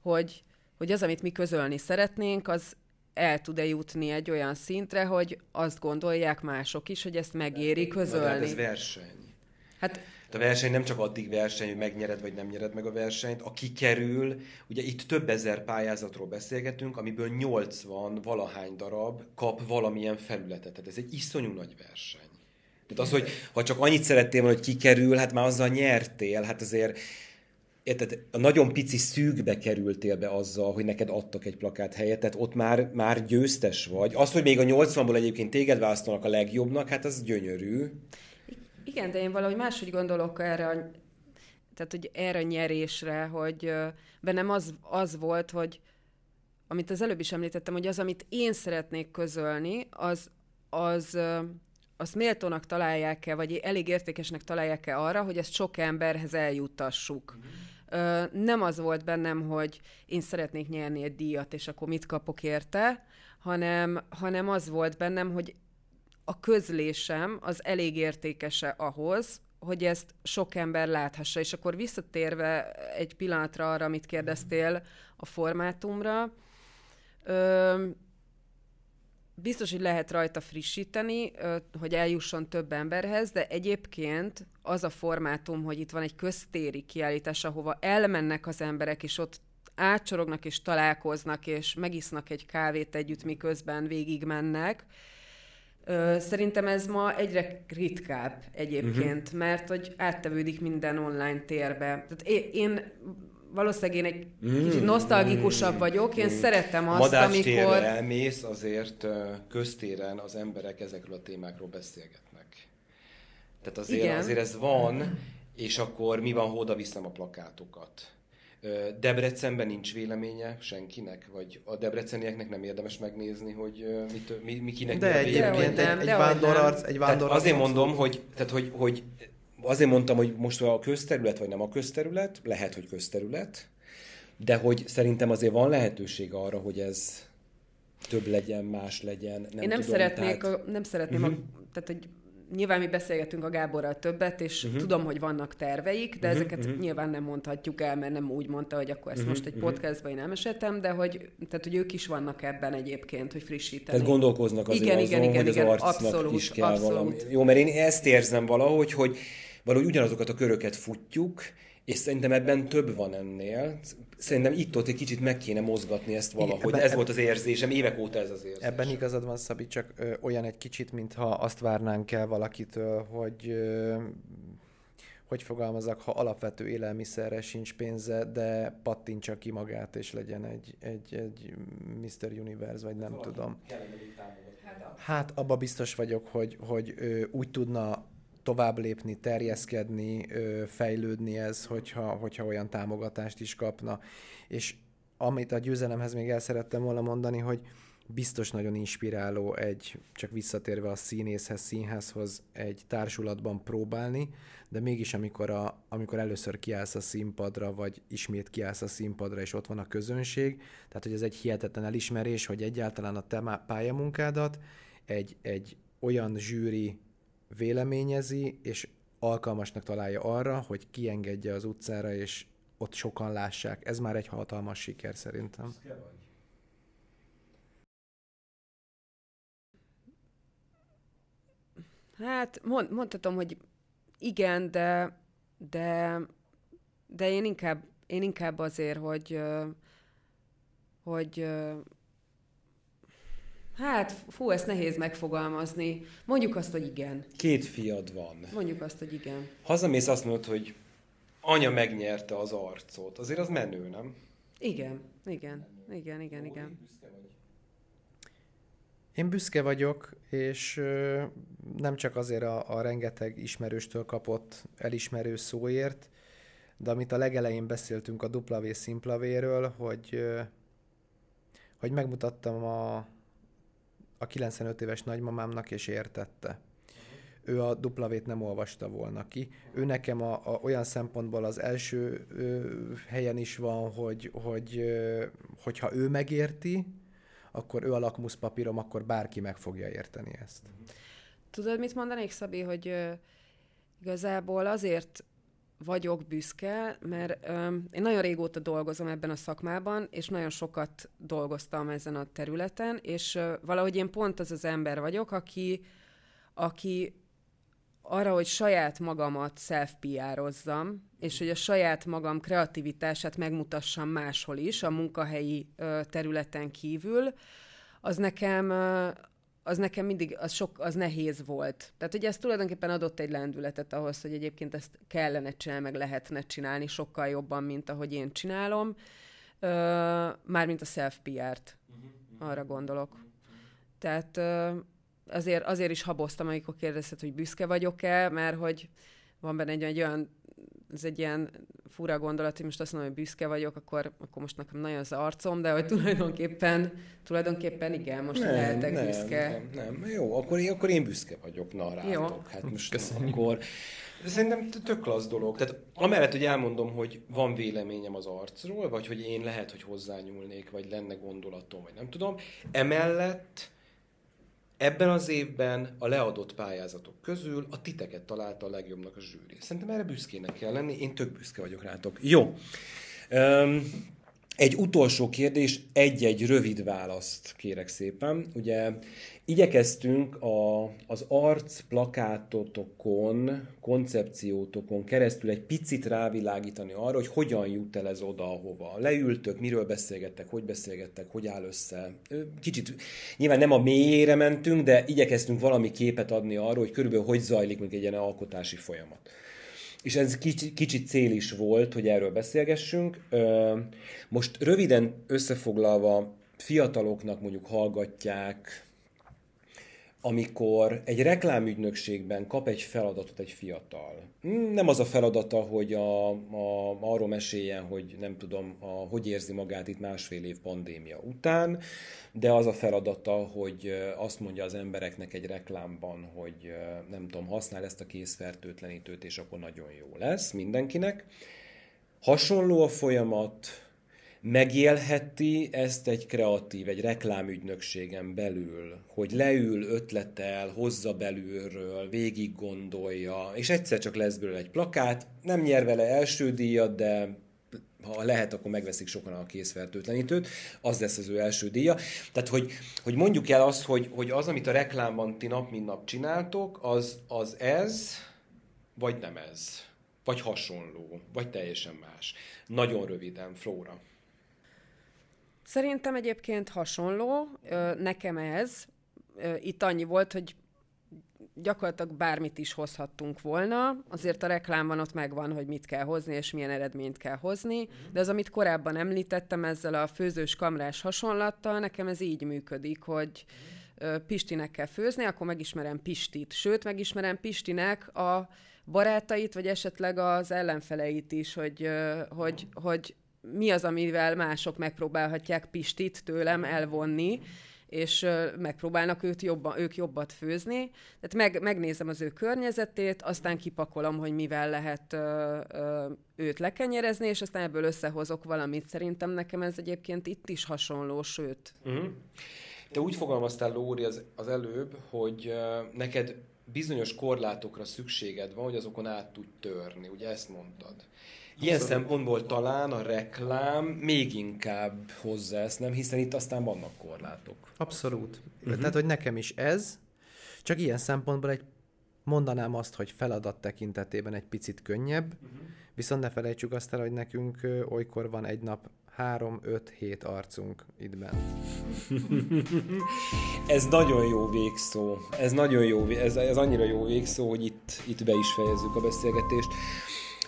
hogy, hogy az, amit mi közölni szeretnénk, az el tud-e jutni egy olyan szintre, hogy azt gondolják mások is, hogy ezt megéri közölni. Na, hát ez verseny. Hát a verseny nem csak addig verseny, hogy megnyered vagy nem nyered meg a versenyt, a kikerül, ugye itt több ezer pályázatról beszélgetünk, amiből 80 valahány darab kap valamilyen felületet. Tehát ez egy iszonyú nagy verseny. Tehát az, hogy ha csak annyit szerettél volna, hogy kikerül, hát már azzal nyertél, hát azért érted, a nagyon pici szűkbe kerültél be azzal, hogy neked adtak egy plakát helyet, tehát ott már, már győztes vagy. Az, hogy még a 80-ból egyébként téged választanak a legjobbnak, hát az gyönyörű. Igen, de én valahogy máshogy gondolok erre a, tehát, hogy erre a nyerésre, hogy bennem az, az volt, hogy amit az előbb is említettem, hogy az, amit én szeretnék közölni, az, az azt méltónak találják-e, vagy elég értékesnek találják-e arra, hogy ezt sok emberhez eljuttassuk. Mm. Nem az volt bennem, hogy én szeretnék nyerni egy díjat, és akkor mit kapok érte, hanem, hanem az volt bennem, hogy a közlésem az elég értékese ahhoz, hogy ezt sok ember láthassa. És akkor visszatérve egy pillanatra arra, amit kérdeztél a formátumra, ö, biztos, hogy lehet rajta frissíteni, ö, hogy eljusson több emberhez, de egyébként az a formátum, hogy itt van egy köztéri kiállítás, ahova elmennek az emberek, és ott átcsorognak és találkoznak, és megisznak egy kávét együtt, miközben végigmennek, Szerintem ez ma egyre ritkább egyébként, uh-huh. mert hogy áttevődik minden online térbe. Tehát én, én valószínűleg én egy mm. kicsit nosztalgikusabb vagyok, én mm. szeretem azt, Madács amikor... elmész, azért köztéren az emberek ezekről a témákról beszélgetnek. Tehát azért, Igen. azért ez van, és akkor mi van, oda viszem a plakátokat? Debrecenben nincs véleménye senkinek? Vagy a debrecenieknek nem érdemes megnézni, hogy mit, mi, mi kinek De egyébként egy, egy vándorarc, egy vándorarc. Azért mondom, hogy, tehát, hogy, hogy azért mondtam, hogy most a közterület, vagy nem a közterület, lehet, hogy közterület, de hogy szerintem azért van lehetőség arra, hogy ez több legyen, más legyen. Nem Én nem tudom, szeretnék, tehát... a, nem szeretném, uh-huh. a, tehát hogy nyilván mi beszélgetünk a Gáborral többet, és uh-huh. tudom, hogy vannak terveik, de uh-huh. ezeket uh-huh. nyilván nem mondhatjuk el, mert nem úgy mondta, hogy akkor ezt uh-huh. most egy podcastban én elmeséltem, de hogy, tehát, hogy ők is vannak ebben egyébként, hogy frissíteni. Tehát gondolkoznak azért igen, azon, igen, igen, hogy igen, az arcnak abszolút, is kell abszolút. valami. Jó, mert én ezt érzem valahogy, hogy valahogy ugyanazokat a köröket futjuk, és szerintem ebben több van ennél. Szerintem itt-ott egy kicsit meg kéne mozgatni ezt valahogy. Ebben, ez volt az érzésem, évek óta ez az érzés. Ebben igazad van, Szabi, csak ö, olyan egy kicsit, mintha azt várnánk el valakitől, hogy ö, hogy fogalmazok, ha alapvető élelmiszerre sincs pénze, de pattintsa ki magát, és legyen egy, egy, egy Mr. Universe, vagy nem Valaki tudom. Hát abba biztos vagyok, hogy, hogy ö, úgy tudna tovább lépni, terjeszkedni, fejlődni ez, hogyha, hogyha olyan támogatást is kapna. És amit a győzelemhez még el szerettem volna mondani, hogy biztos nagyon inspiráló egy, csak visszatérve a színészhez, színházhoz egy társulatban próbálni, de mégis amikor, a, amikor először kiállsz a színpadra, vagy ismét kiállsz a színpadra, és ott van a közönség, tehát hogy ez egy hihetetlen elismerés, hogy egyáltalán a te pályamunkádat egy, egy olyan zsűri véleményezi, és alkalmasnak találja arra, hogy kiengedje az utcára, és ott sokan lássák. Ez már egy hatalmas siker szerintem. Hát mond, mondhatom, hogy igen, de, de, de én inkább, én inkább azért, hogy, hogy Hát, fú, ezt nehéz megfogalmazni. Mondjuk azt, hogy igen. Két fiad van. Mondjuk azt, hogy igen. Hazamész azt mondod, hogy anya megnyerte az arcot. Azért az menő, nem? Igen, igen, igen, igen, igen. Én büszke vagyok, és nem csak azért a, a rengeteg ismerőstől kapott elismerő szóért, de amit a legelején beszéltünk a W szimplavéről, hogy, hogy megmutattam a, a 95 éves nagymamámnak, és értette. Ő a W-t nem olvasta volna ki. Ő nekem a, a, olyan szempontból az első ö, helyen is van, hogy, hogy ö, hogyha ő megérti, akkor ő a lakmuszpapírom, akkor bárki meg fogja érteni ezt. Tudod, mit mondanék, Szabi, hogy ö, igazából azért vagyok büszke, mert ö, én nagyon régóta dolgozom ebben a szakmában, és nagyon sokat dolgoztam ezen a területen, és ö, valahogy én pont az az ember vagyok, aki, aki arra, hogy saját magamat self és hogy a saját magam kreativitását megmutassam máshol is, a munkahelyi ö, területen kívül, az nekem, ö, az nekem mindig, az, sok, az nehéz volt. Tehát ugye ez tulajdonképpen adott egy lendületet ahhoz, hogy egyébként ezt kellene csinálni, meg lehetne csinálni sokkal jobban, mint ahogy én csinálom. Ö, mármint a self-PR-t, uh-huh. arra gondolok. Tehát ö, azért, azért is haboztam, amikor kérdezted, hogy büszke vagyok-e, mert hogy van benne egy, egy olyan ez egy ilyen fura gondolat, hogy most azt mondom, hogy büszke vagyok, akkor, akkor most nekem nagyon az arcom, de hogy tulajdonképpen, tulajdonképpen igen, most nem, lehetek nem, büszke. Nem, nem, jó, akkor, én, akkor én büszke vagyok, na rátok. Jó. Hát most Köszönjük. akkor Szerintem tök klassz dolog. Tehát amellett, hogy elmondom, hogy van véleményem az arcról, vagy hogy én lehet, hogy hozzányúlnék, vagy lenne gondolatom, vagy nem tudom. Emellett Ebben az évben a leadott pályázatok közül a titeket találta a legjobbnak a zsűri. Szerintem erre büszkének kell lenni, én tök büszke vagyok rátok. Jó. Um, egy utolsó kérdés, egy-egy rövid választ kérek szépen. Ugye igyekeztünk a, az arc plakátotokon, koncepciótokon keresztül egy picit rávilágítani arra, hogy hogyan jut el ez oda, ahova. Leültök, miről beszélgettek, hogy beszélgettek, hogy áll össze. Kicsit, nyilván nem a mélyére mentünk, de igyekeztünk valami képet adni arról, hogy körülbelül hogy zajlik még egy ilyen alkotási folyamat és ez kicsit, kicsit cél is volt, hogy erről beszélgessünk. Most röviden összefoglalva, fiataloknak mondjuk hallgatják, amikor egy reklámügynökségben kap egy feladatot egy fiatal. Nem az a feladata, hogy a, a, arról meséljen, hogy nem tudom, a, hogy érzi magát itt másfél év pandémia után, de az a feladata, hogy azt mondja az embereknek egy reklámban, hogy nem tudom, használ ezt a készfertőtlenítőt, és akkor nagyon jó lesz mindenkinek. Hasonló a folyamat, megélheti ezt egy kreatív, egy reklámügynökségen belül, hogy leül, ötletel, hozza belülről, végig gondolja, és egyszer csak lesz belőle egy plakát, nem nyer vele első díjat, de ha lehet, akkor megveszik sokan a készfertőtlenítőt, az lesz az ő első díja. Tehát, hogy, hogy mondjuk el azt, hogy, hogy az, amit a reklámban ti nap mint nap csináltok, az, az ez, vagy nem ez, vagy hasonló, vagy teljesen más. Nagyon röviden, Flóra. Szerintem egyébként hasonló, nekem ez. Itt annyi volt, hogy gyakorlatilag bármit is hozhattunk volna, azért a reklámban ott megvan, hogy mit kell hozni, és milyen eredményt kell hozni, de az, amit korábban említettem ezzel a főzős kamrás hasonlattal, nekem ez így működik, hogy Pistinek kell főzni, akkor megismerem Pistit. Sőt, megismerem Pistinek a barátait, vagy esetleg az ellenfeleit is, hogy, hogy, hogy mi az, amivel mások megpróbálhatják Pistit tőlem elvonni. és megpróbálnak őt jobban, ők jobbat főzni. Tehát meg, megnézem az ő környezetét, aztán kipakolom, hogy mivel lehet ö, ö, őt lekenyerezni, és aztán ebből összehozok valamit. Szerintem nekem ez egyébként itt is hasonló, sőt. Uh-huh. Te úgy fogalmaztál, Lóri, az, az előbb, hogy uh, neked bizonyos korlátokra szükséged van, hogy azokon át tudj törni. Ugye ezt mondtad. Ilyen szempontból talán a reklám még inkább hozzá ezt, nem? Hiszen itt aztán vannak korlátok. Abszolút. Uh-huh. Tehát, hogy nekem is ez, csak ilyen szempontból egy mondanám azt, hogy feladat tekintetében egy picit könnyebb, uh-huh. viszont ne felejtsük azt el, hogy nekünk olykor van egy nap három, öt, hét arcunk itt bent. [laughs] ez nagyon jó végszó. Ez nagyon jó, ez, ez annyira jó végszó, hogy itt, itt be is fejezzük a beszélgetést.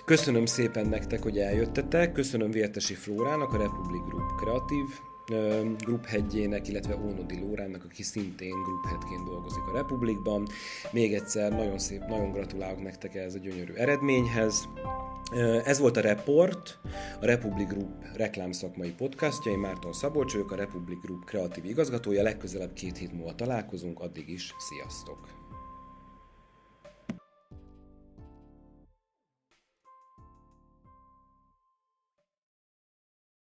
Köszönöm szépen nektek, hogy eljöttetek. Köszönöm Vértesi Flórának, a Republic Group kreatív Group hegyének, illetve Ónodi Lórának, aki szintén Group headként dolgozik a Republikban. Még egyszer nagyon szép, nagyon gratulálok nektek ez a gyönyörű eredményhez. Ez volt a Report, a Republic Group reklámszakmai podcastja. Én Márton Szabolcs vagyok, a Republic Group kreatív igazgatója. Legközelebb két hét múlva találkozunk, addig is sziasztok!